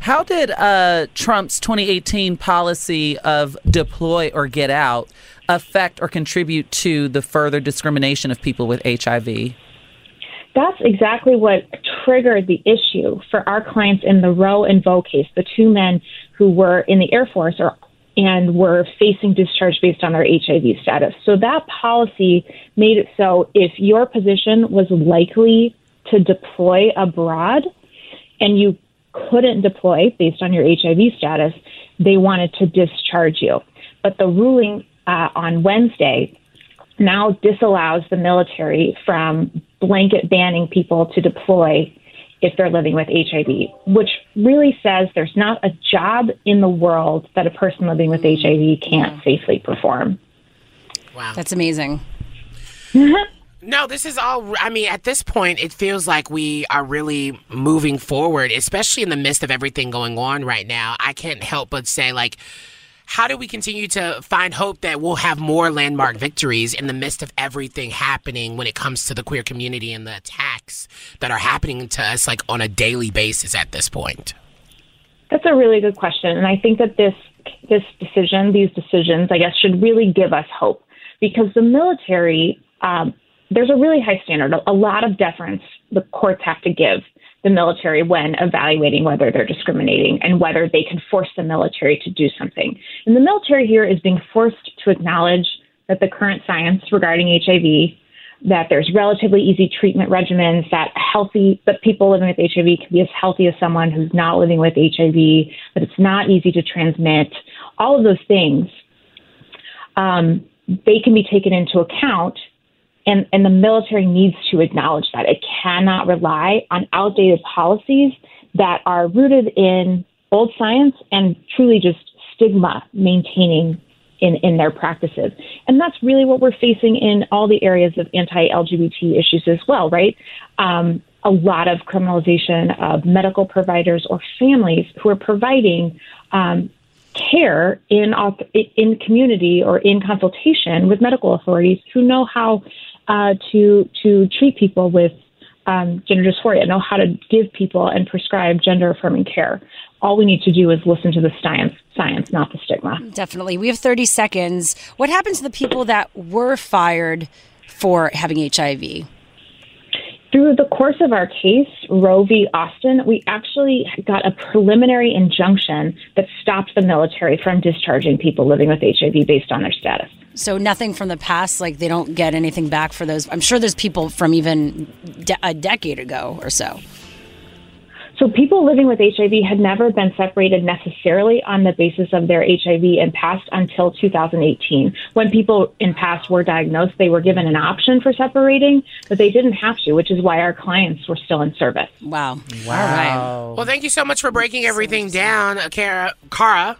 How did uh, Trump's 2018 policy of deploy or get out affect or contribute to the further discrimination of people with HIV? That's exactly what triggered the issue for our clients in the Roe and Voe case, the two men who were in the Air Force or and were facing discharge based on their HIV status. So that policy made it so if your position was likely to deploy abroad and you couldn't deploy based on your HIV status, they wanted to discharge you. But the ruling uh, on Wednesday now disallows the military from blanket banning people to deploy if they're living with HIV, which really says there's not a job in the world that a person living with HIV can't safely perform. Wow. That's amazing. No, this is all. I mean, at this point, it feels like we are really moving forward, especially in the midst of everything going on right now. I can't help but say, like, how do we continue to find hope that we'll have more landmark victories in the midst of everything happening when it comes to the queer community and the attacks that are happening to us, like, on a daily basis at this point? That's a really good question. And I think that this, this decision, these decisions, I guess, should really give us hope because the military um, there's a really high standard, a lot of deference the courts have to give the military when evaluating whether they're discriminating and whether they can force the military to do something. And the military here is being forced to acknowledge that the current science regarding HIV, that there's relatively easy treatment regimens, that healthy that people living with HIV can be as healthy as someone who's not living with HIV, that it's not easy to transmit, all of those things. Um, they can be taken into account and, and the military needs to acknowledge that. It cannot rely on outdated policies that are rooted in old science and truly just stigma maintaining in, in their practices. And that's really what we're facing in all the areas of anti LGBT issues as well, right? Um, a lot of criminalization of medical providers or families who are providing um, care in in community or in consultation with medical authorities who know how uh, to to treat people with um, gender dysphoria, know how to give people and prescribe gender affirming care. All we need to do is listen to the science, science, not the stigma. Definitely. We have 30 seconds. What happened to the people that were fired for having HIV? Through the course of our case, Roe v. Austin, we actually got a preliminary injunction that stopped the military from discharging people living with HIV based on their status. So nothing from the past, like they don't get anything back for those. I'm sure there's people from even de- a decade ago or so. So people living with HIV had never been separated necessarily on the basis of their HIV in past until 2018. When people in past were diagnosed, they were given an option for separating, but they didn't have to, which is why our clients were still in service. Wow. Wow. Well, thank you so much for breaking everything down, uh, Kara. Kara.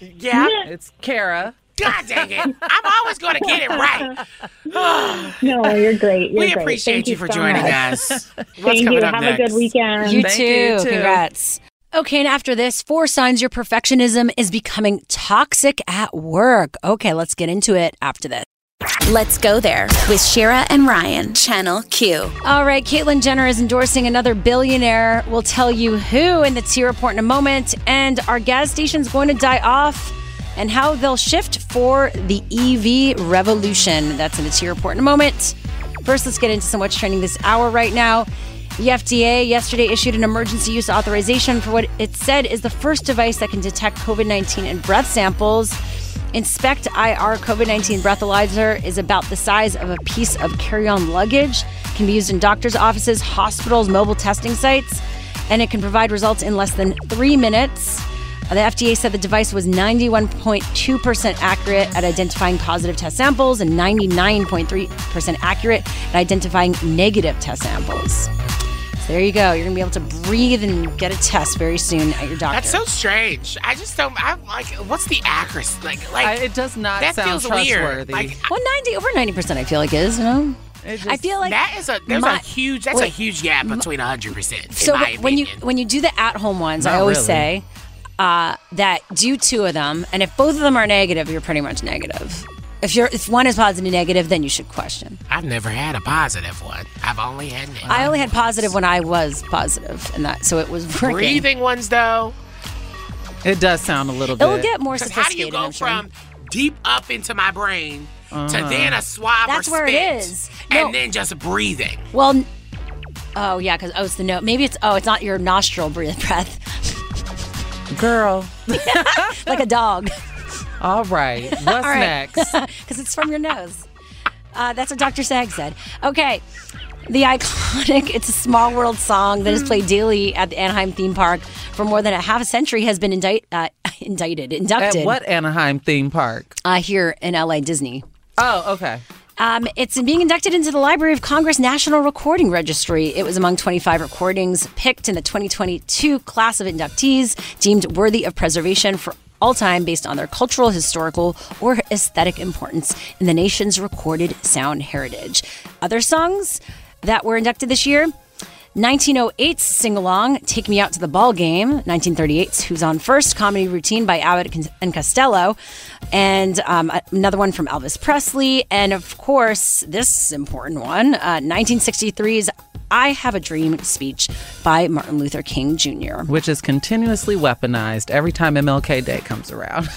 Yeah. It's Kara. God dang it. I'm always going to get it right. no, you're great. You're we great. appreciate Thank you for so joining much. us. What's Thank you. up Have next? a good weekend. You Thank too. you, too. Congrats. Okay, and after this, four signs your perfectionism is becoming toxic at work. Okay, let's get into it after this. Let's go there with Shira and Ryan, Channel Q. All right, Caitlyn Jenner is endorsing another billionaire. We'll tell you who in the T report in a moment. And are gas stations going to die off? And how they'll shift for the EV revolution. That's in the T report in a moment. First, let's get into some what's trending this hour right now. The FDA yesterday issued an emergency use authorization for what it said is the first device that can detect COVID 19 in breath samples. InspectIR COVID 19 breathalyzer is about the size of a piece of carry on luggage, can be used in doctors' offices, hospitals, mobile testing sites, and it can provide results in less than three minutes. Uh, The FDA said the device was 91.2% accurate at identifying positive test samples and 99.3% accurate at identifying negative test samples. So there you go. You're going to be able to breathe and get a test very soon at your doctor. That's so strange. I just don't. I'm like, what's the accuracy? Like, like I- it does not that sound feels weird. trustworthy. Like, well, 90 over 90%, I feel like is, you know? Just, I feel like that is a there's my- a huge that's a huge gap between hundred percent. So in my when you when you do the at home ones, I always really. say uh, that do two of them, and if both of them are negative, you're pretty much negative. If you're if one is positive and negative, then you should question. I've never had a positive one. I've only had negative. I only had positive when I was positive, and that so it was working. breathing ones though. It does sound a little It'll bit. get more 'Cause how do you sophisticated. go I'm sure. from deep up into my brain to Uh-huh. then a swab That's or where it spit, is. and then just breathing? Well, oh yeah, because oh it's the no. Maybe it's oh it's not your nostril breath breath, Girl. like a dog. All right. What's All right. next? Because it's from your nose. Uh, that's what Dr. Saag said. Okay. The iconic It's a Small World song that is played daily at the Anaheim theme park for more than a half a century has been indict, uh, indicted, inducted. At what Anaheim theme park? Uh, here in LA Disney. Oh, okay. Um, it's being inducted into the Library of Congress National Recording Registry. It was among 25 recordings picked in the 2022 class of inductees deemed worthy of preservation for all time based on their cultural, historical, or aesthetic importance in the nation's recorded sound heritage. Other songs that were inducted this year 1908's sing along, Take Me Out to the Ball Game. 1938's Who's on First, comedy routine by Abbott and Costello. And um, another one from Elvis Presley. And of course, this important one, uh, 1963's I Have a Dream speech by Martin Luther King Jr. Which is continuously weaponized every time MLK Day comes around.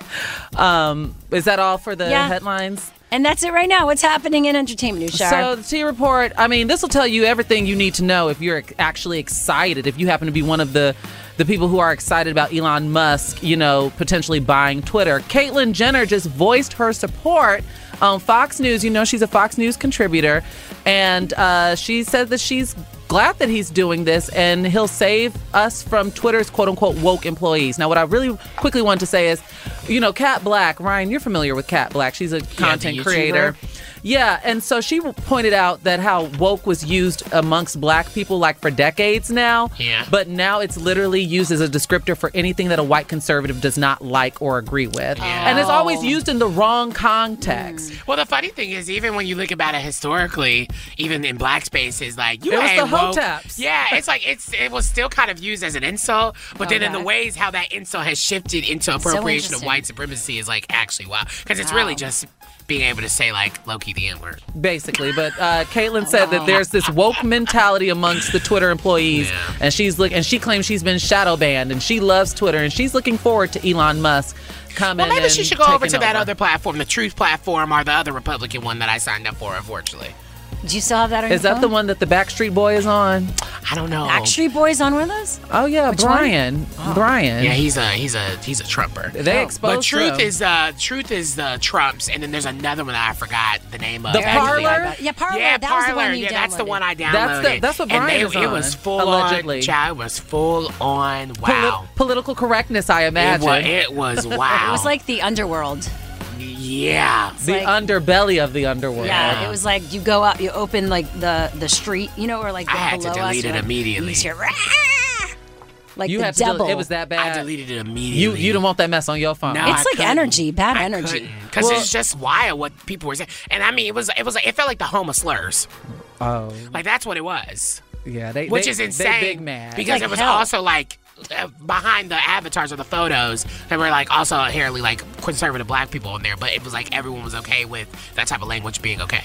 um, is that all for the Yeah. headlines? And that's it right now. What's happening in entertainment news? So the T report. I mean, this will tell you everything you need to know if you're actually excited. If you happen to be one of the the people who are excited about Elon Musk, you know, potentially buying Twitter. Caitlyn Jenner just voiced her support on Fox News. You know, she's a Fox News contributor, and uh, she said that she's glad that he's doing this and he'll save us from Twitter's quote unquote woke employees. Now, what I really quickly want to say is, you know, Kat Blaque, Ryan, you're familiar with Kat Blaque. She's a content YouTuber. creator. Yeah, and so she pointed out that how woke was used amongst black people like for decades now. Yeah. But now it's literally used as a descriptor for anything that a white conservative does not like or agree with. And it's always oh. used in the wrong context. Hmm. Well, the funny thing is, even when you look about it historically, even in black spaces, like you It was the woke. hotaps. Yeah, it's like it's it was still kind of used as an insult, but oh, then in the ways how that insult has shifted into appropriation of white supremacy is like actually wow, because it's really just being able to say like Loki the N word. Basically, but uh, Caitlyn said that there's this woke mentality amongst the Twitter employees, Yeah. and she's look and she claims she's been shadow banned, and she loves Twitter, and she's looking forward to Elon Musk coming. Well, maybe she should go over to that other platform, the Truth platform, or the other Republican one that I signed up for. Unfortunately, Do you still have that on Is your that the one that the Backstreet Boy is on? I don't know. Backstreet Boys on with us? Oh yeah, Which one? Brian. Brian. Yeah, he's a he's a he's a Trumper. They exposed But truth him. is uh truth is the Trumps, and then there's another one that I forgot the name of. The actually. Parler? Yeah, Parler. Yeah, that was the Parler. one you yeah, that's the one I downloaded. That's the- that's what and Brian they, is It on, was full allegedly. on. Child, it was full on. Poli- Wow. political correctness, I imagine. it, imagine. was, it was wow. It was like the underworld. Yeah. the like- underbelly of the underworld. Yeah, it was like you go up, you open like the the street, you know, or like I the had to delete it immediately. You hear, like you the had to. del- devil. it was that bad. I deleted it immediately. you you don't want that mess on your phone. No, It's I like couldn't. energy, bad energy. Because Well- it's just wild what people were saying, and I mean, it was it was like it felt like the home of slurs. Oh Like that's what it was. yeah, they which they- is insane. They big mad. because Like it was hell. also like behind the avatars or the photos there were like also inherently like conservative black people in there, but it was like everyone was okay with that type of language being okay.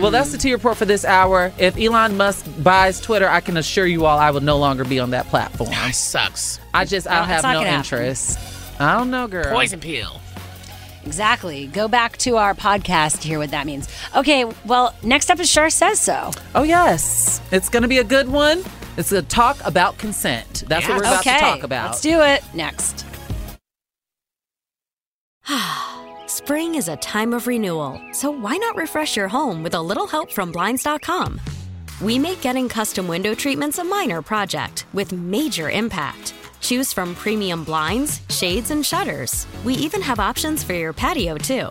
Well, that's the T report for this hour. If Elon Musk buys Twitter, I can assure you all I will no longer be on that platform. It sucks. I just I Well, it's have not no gonna happen. interest. I don't know, girl. Poison pill. Exactly. Go back to our podcast to hear what that means. Okay, well, next up is Shar Says So. Oh yes, it's gonna be a good one. It's a talk about consent. That's what we're about okay, to talk about. let's do it next. Spring is a time of renewal, so why not refresh your home with a little help from Blinds.com? We make getting custom window treatments a minor project with major impact. Choose from premium blinds, shades, and shutters. We even have options for your patio, too.